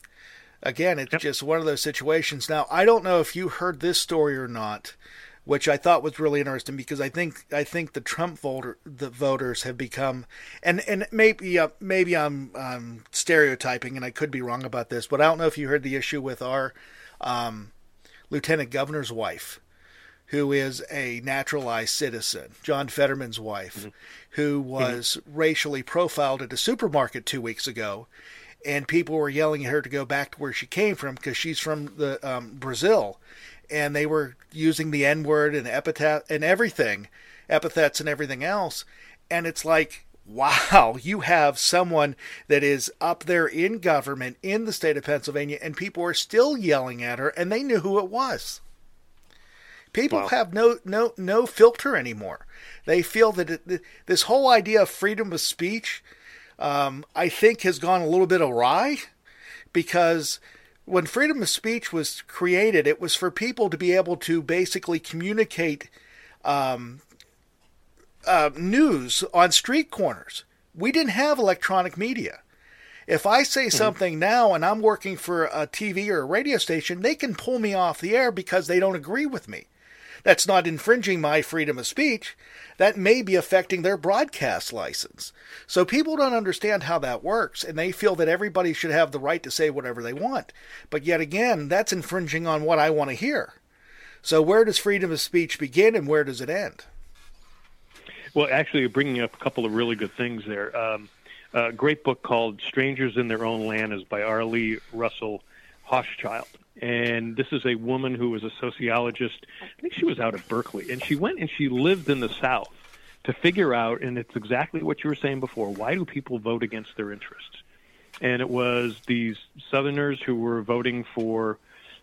again, it's Yep. just one of those situations. Now, I don't know if you heard this story or not, which I thought was really interesting because I think I think the Trump voter the voters have become, and and maybe uh, maybe I'm um, stereotyping and I could be wrong about this, but I don't know if you heard the issue with our um, lieutenant governor's wife who is a naturalized citizen, John Fetterman's wife, who was racially profiled at a supermarket two weeks ago, and people were yelling at her to go back to where she came from because she's from the um, Brazil, and they were using the N word and epithet and everything, epithets and everything else, and it's like. Wow, *laughs* you have someone that is up there in government in the state of Pennsylvania, and people are still yelling at her, and they knew who it was. People Wow. have no no no filter anymore. They feel that it, this whole idea of freedom of speech, um, I think, has gone a little bit awry, because when freedom of speech was created, it was for people to be able to basically communicate um, uh, news on street corners. We didn't have electronic media. If I say something now and I'm working for a TV or a radio station, they can pull me off the air because they don't agree with me. That's not infringing my freedom of speech. That may be affecting their broadcast license. So people don't understand how that works, and they feel that everybody should have the right to say whatever they want. But yet again, that's infringing on what I want to hear. So where does freedom of speech begin and where does it end? Well, actually, you're bringing up a couple of really good things there. Um, a great book called "Strangers in Their Own Land" is by Arlie Russell Hochschild, and this is a woman who was a sociologist. I think she was out of Berkeley, and she went and she lived in the South to figure out, and it's exactly what you were saying before. Why do people vote against their interests? And it was these Southerners who were voting for,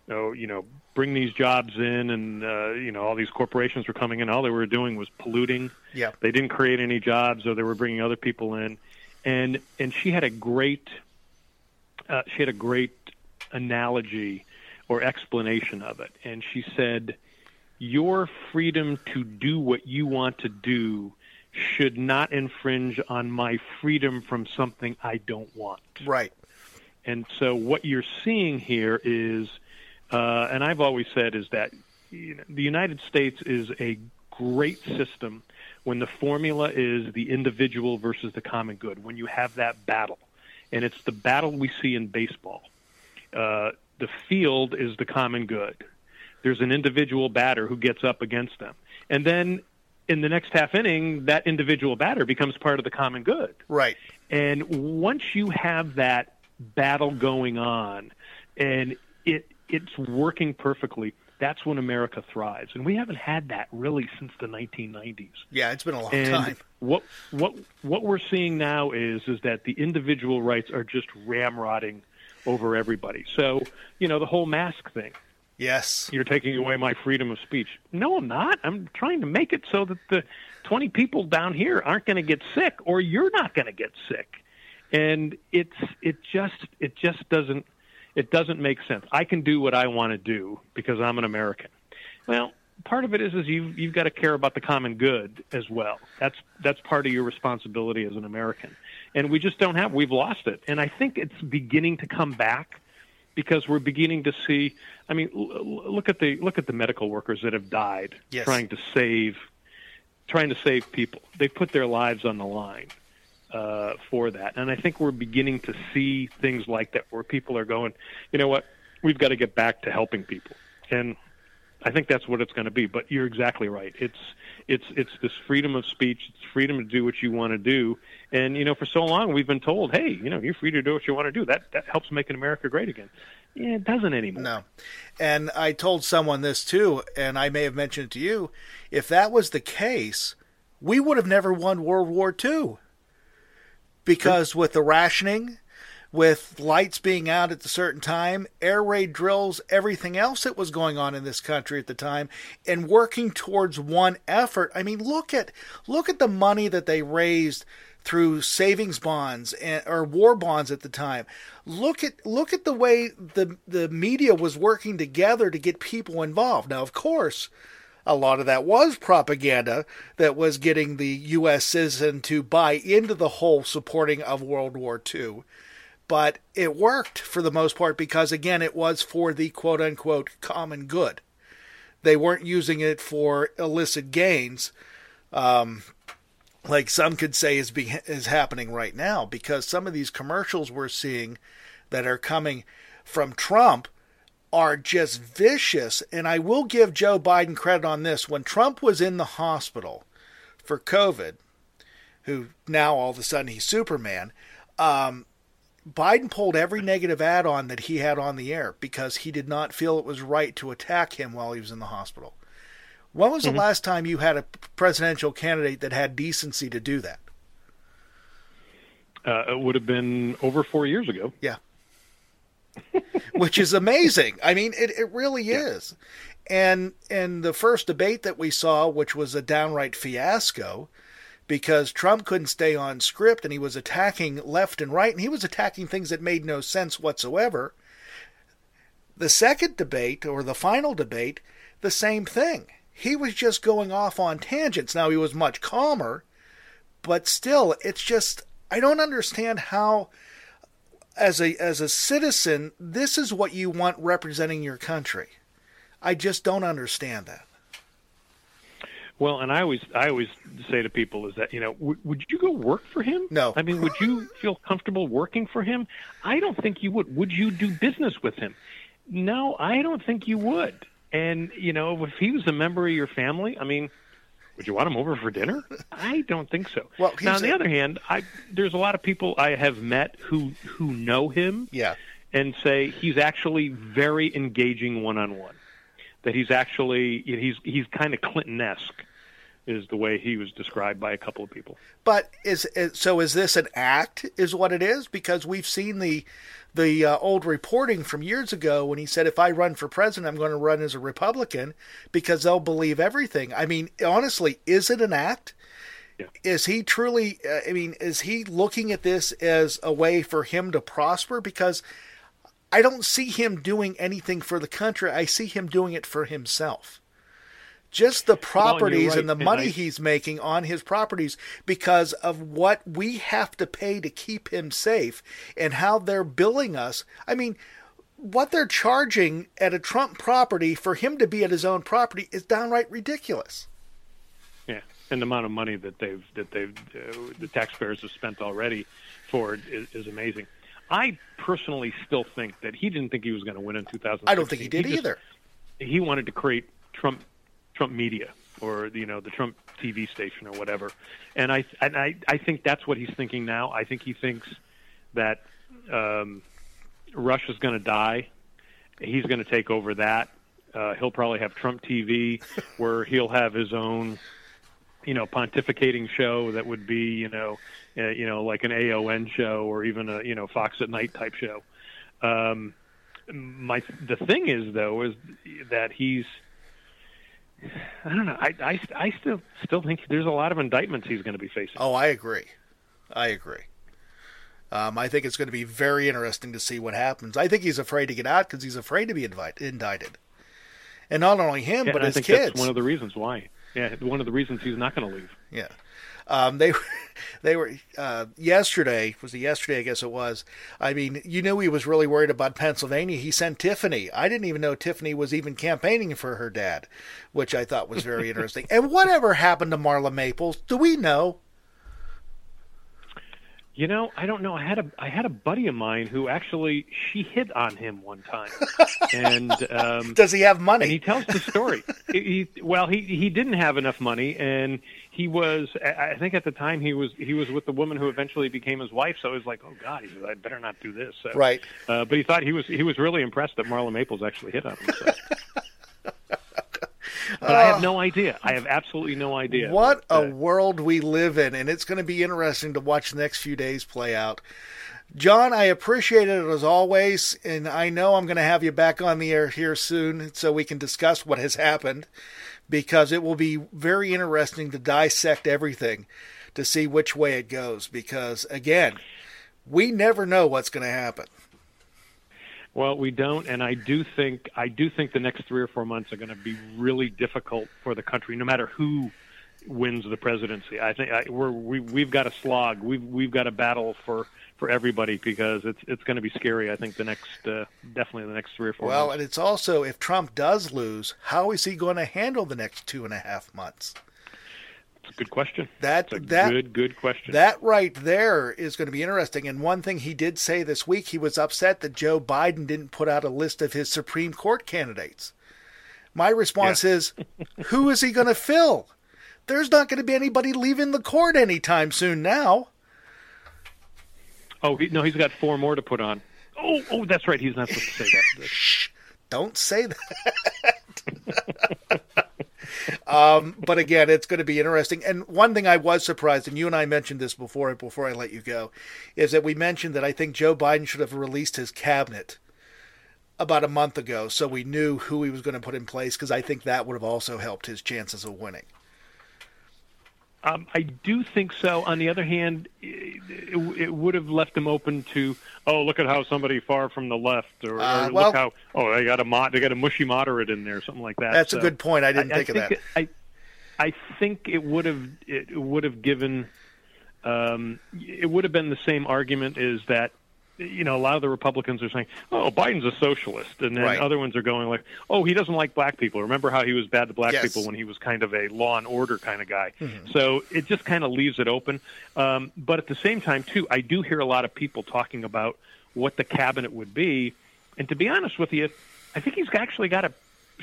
you know, you know bring these jobs in, and uh, you know all these corporations were coming in. All they were doing was polluting. Yeah. They didn't create any jobs, or they were bringing other people in, and and she had a great, uh, she had a great analogy or explanation of it, and she said, "Your freedom to do what you want to do." Should not infringe on my freedom from something I don't want. Right. And so what you're seeing here is, uh, and I've always said is that you know, the United States is a great system when the formula is the individual versus the common good, when you have that battle. And it's the battle we see in baseball. Uh, the field is the common good. There's an individual batter who gets up against them. And then in the next half inning, that individual batter becomes part of the common good. Right. And once you have that battle going on and it it's working perfectly, that's when America thrives. And we haven't had that really since the 1990s. Yeah, it's been a long and time. What what what we're seeing now is is that the individual rights are just ramrodding over everybody. So, you know, the whole mask thing. Yes. You're taking away my freedom of speech. No, I'm not. I'm trying to make it so that the 20 people down here aren't going to get sick or you're not going to get sick. And it's it just it just doesn't it doesn't make sense. I can do what I want to do because I'm an American. Well, part of it is is you you've got to care about the common good as well. That's that's part of your responsibility as an American. And we just don't have we've lost it. And I think it's beginning to come back because we're beginning to see I mean l- look at the look at the medical workers that have died Yes. trying to save trying to save people. They put their lives on the line uh, for that. And I think we're beginning to see things like that where people are going, you know what, we've got to get back to helping people. And I think that's what it's going to be. But you're exactly right. It's it's it's this freedom of speech. It's freedom to do what you want to do. And you know, for so long we've been told, hey, you know, you're free to do what you want to do. That that helps making America great again. Yeah, it doesn't anymore. No. And I told someone this too, and I may have mentioned it to you. If that was the case, we would have never won World War II. Because with the rationing, with lights being out at a certain time, air raid drills, everything else that was going on in this country at the time, and working towards one effort. I mean, look at look at the money that they raised through savings bonds and, or war bonds at the time. Look at look at the way the the media was working together to get people involved. Now, of course, a lot of that was propaganda that was getting the U.S. citizen to buy into the whole supporting of World War II. But it worked for the most part because, again, it was for the quote unquote common good. They weren't using it for illicit gains, um, like some could say is, be, is happening right now, because some of these commercials we're seeing that are coming from Trump are just vicious. And I will give Joe Biden credit on this. When Trump was in the hospital for COVID, who now all of a sudden he's Superman, um, Biden pulled every negative ad on that he had on the air because he did not feel it was right to attack him while he was in the hospital. When was the last time you had a presidential candidate that had decency to do that? Uh, it would have been over four years ago. Yeah. *laughs* Which is amazing. I mean, it, it really is. And and the first debate that we saw, which was a downright fiasco, because Trump couldn't stay on script and he was attacking left and right, and he was attacking things that made no sense whatsoever. The second debate, or the final debate, the same thing. He was just going off on tangents. Now he was much calmer, but still, it's just I don't understand how as a as a citizen, this is what you want representing your country. I just don't understand that. Well, and I always I always say to people is that you know w- would you go work for him? No. I mean, would you feel comfortable working for him? I don't think you would. Would you do business with him? No, I don't think you would. And you know, if he was a member of your family, I mean, would you want him over for dinner? *laughs* I don't think so. Well, now on the a- other hand, I there's a lot of people I have met who who know him Yeah. and say he's actually very engaging one on one. That he's actually he's he's kind of Clinton esque, is the way he was described by a couple of people. But is, is so? Is this an act? Is what it is? Because we've seen the the uh, old reporting from years ago when he said, "If I run for president, I'm going to run as a Republican because they'll believe everything." I mean, honestly, is it an act? Yeah. Is he truly? Uh, I mean, is he looking at this as a way for him to prosper? Because I don't see him doing anything for the country. I see him doing it for himself. Just the properties right, and the and money I- he's making on his properties because of what we have to pay to keep him safe and how they're billing us. I mean, what they're charging at a Trump property for him to be at his own property is downright ridiculous. Yeah, and the amount of money that they've that they've uh, the taxpayers have spent already for it is, is amazing. I personally still think that he didn't think he was going to win in 2000. I don't think he did just, either. He wanted to create Trump Trump media or you know the Trump TV station or whatever, and I and I I think that's what he's thinking now. I think he thinks that um, Rush's going to die. He's going to take over that. Uh, he'll probably have Trump TV, where he'll have his own, you know, pontificating show that would be, you know, uh, you know, like an AON show or even a, you know, Fox at Night type show. Um, my the thing is though is that he's I don't know. I, I, I still still think there's a lot of indictments he's going to be facing. Oh, I agree. I agree. Um, I think it's going to be very interesting to see what happens. I think he's afraid to get out because he's afraid to be invite, indicted, and not only him, yeah, but I his think kids. That's one of the reasons why. Yeah, one of the reasons he's not going to leave. Yeah. Um, they *laughs* they were uh, yesterday was it yesterday I guess it was. I mean, you knew he was really worried about Pennsylvania. He sent Tiffany. I didn't even know Tiffany was even campaigning for her dad, which I thought was very *laughs* interesting. And whatever happened to Marla Maples? Do we know? You know, I don't know. I had a I had a buddy of mine who actually she hit on him one time, *laughs* and um, does he have money? And he tells the story. *laughs* he, he, well, he he didn't have enough money, and he was. I think at the time he was he was with the woman who eventually became his wife. So it was like, oh God, he said, I better not do this. So, right. Uh, but he thought he was he was really impressed that Marla Maples actually hit on him. So. *laughs* But uh, I have no idea. I have absolutely no idea. What a world we live in, and it's going to be interesting to watch the next few days play out. John, I appreciate it as always, and I know I'm going to have you back on the air here soon so we can discuss what has happened because it will be very interesting to dissect everything to see which way it goes because, again, we never know what's going to happen. Well, we don't, and I do think I do think the next three or four months are going to be really difficult for the country, no matter who wins the presidency. I think I, we're we, we've got a slog. We've we've got a battle for for everybody because it's it's going to be scary. I think the next uh, definitely the next three or four. Well, months. and it's also if Trump does lose, how is he going to handle the next two and a half months? A good question. That That's a that good good question. That right there is going to be interesting. And one thing he did say this week, he was upset that Joe Biden didn't put out a list of his Supreme Court candidates. My response Yeah. is, *laughs* who is he going to fill? There's not going to be anybody leaving the court anytime soon now. oh he, no, he's got four more to put on. Oh oh, that's right. He's not supposed to say that. *laughs* Shh, don't say that. *laughs* um, but again, it's going to be interesting. And one thing I was surprised, and you and I mentioned this before, before I let you go, is that we mentioned that I think Joe Biden should have released his cabinet about a month ago, so we knew who he was going to put in place. Because I think that would have also helped his chances of winning. Um, I do think so. On the other hand, it, it, it would have left them open to, oh, look at how somebody far from the left, or, Uh, or well- look how, oh, they got a mod, they got a mushy moderate in there, something like that. That's a good point. I didn't think of that. It, I, I think it would have it would have given, um, it would have been the same argument is that. You know, a lot of the Republicans are saying, "Oh, Biden's a socialist," and then Right. other ones are going like, "Oh, he doesn't like black people." Remember how he was bad to black Yes. people when he was kind of a law and order kind of guy. So it just kind of leaves it open. Um, but at the same time, too, I do hear a lot of people talking about what the cabinet would be. And to be honest with you, I think he's actually got a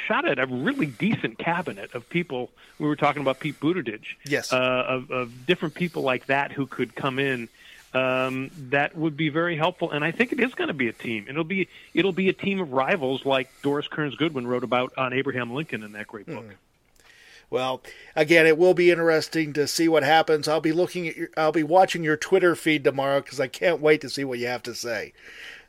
shot at a really decent cabinet of people. We were talking about Pete Buttigieg. Yes. Uh, of, of different people like that who could come in. Um, that would be very helpful, and I think it is going to be a team. It'll be it'll be a team of rivals, like Doris Kearns Goodwin wrote about on Abraham Lincoln in that great book. Well, again, it will be interesting to see what happens. I'll be looking at your, I'll be watching your Twitter feed tomorrow because I can't wait to see what you have to say.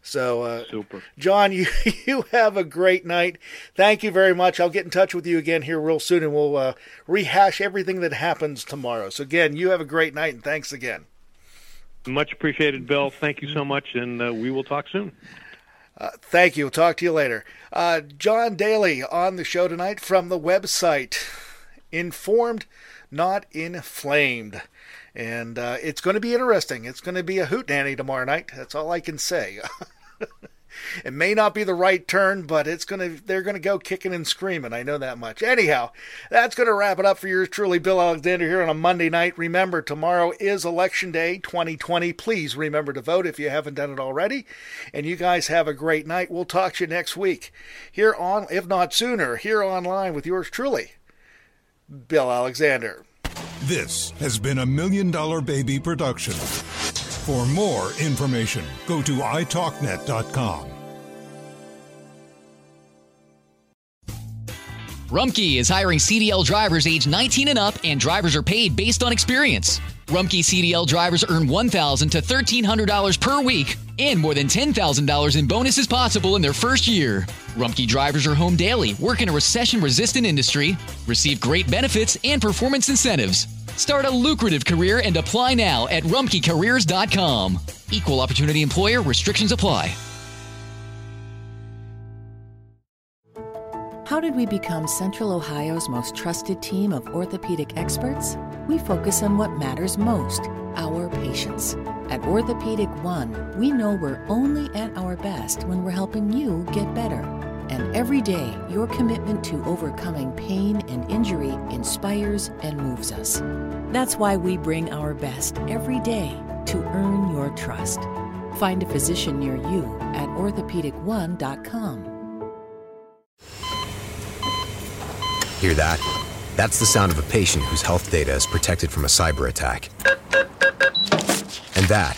So, uh, Super. John, *laughs* you you have a great night. Thank you very much. I'll get in touch with you again here real soon, and we'll uh, rehash everything that happens tomorrow. So, again, you have a great night, and thanks again. Much appreciated, Bill. Thank you so much, and uh, we will talk soon. Thank you. We'll talk to you later. Uh, John Daly on the show tonight from the website Informed, Not Inflamed. And uh, it's going to be interesting. It's going to be a hootenanny tomorrow night. That's all I can say. *laughs* it may not be the right turn, but it's gonna they're gonna go kicking and screaming. I know that much. Anyhow, that's gonna wrap it up for yours truly, Bill Alexander here on a Monday night. Remember, tomorrow is Election Day 2020. Please remember to vote if you haven't done it already. And you guys have a great night. We'll talk to you next week here on, if not sooner, here online with yours truly, Bill Alexander. This has been a Million Dollar Baby production. For more information, go to italknet.com. Rumpke is hiring CDL drivers age 19 and up, and drivers are paid based on experience. Rumpke CDL drivers earn 1,000 to $1,300 per week and more than $10,000 in bonuses possible in their first year. Rumpke drivers are home daily, work in a recession resistant industry, receive great benefits and performance incentives. Start a lucrative career and apply now at rumpkecareers.com. Equal opportunity employer restrictions apply. How did we become Central Ohio's most trusted team of orthopedic experts? We focus on what matters most our patients. At Orthopedic One, we know we're only at our best when we're helping you get better. And every day, your commitment to overcoming pain and injury inspires and moves us. That's why we bring our best every day to earn your trust. Find a physician near you at orthopedic1.com. Hear that? That's the sound of a patient whose health data is protected from a cyber attack. And that,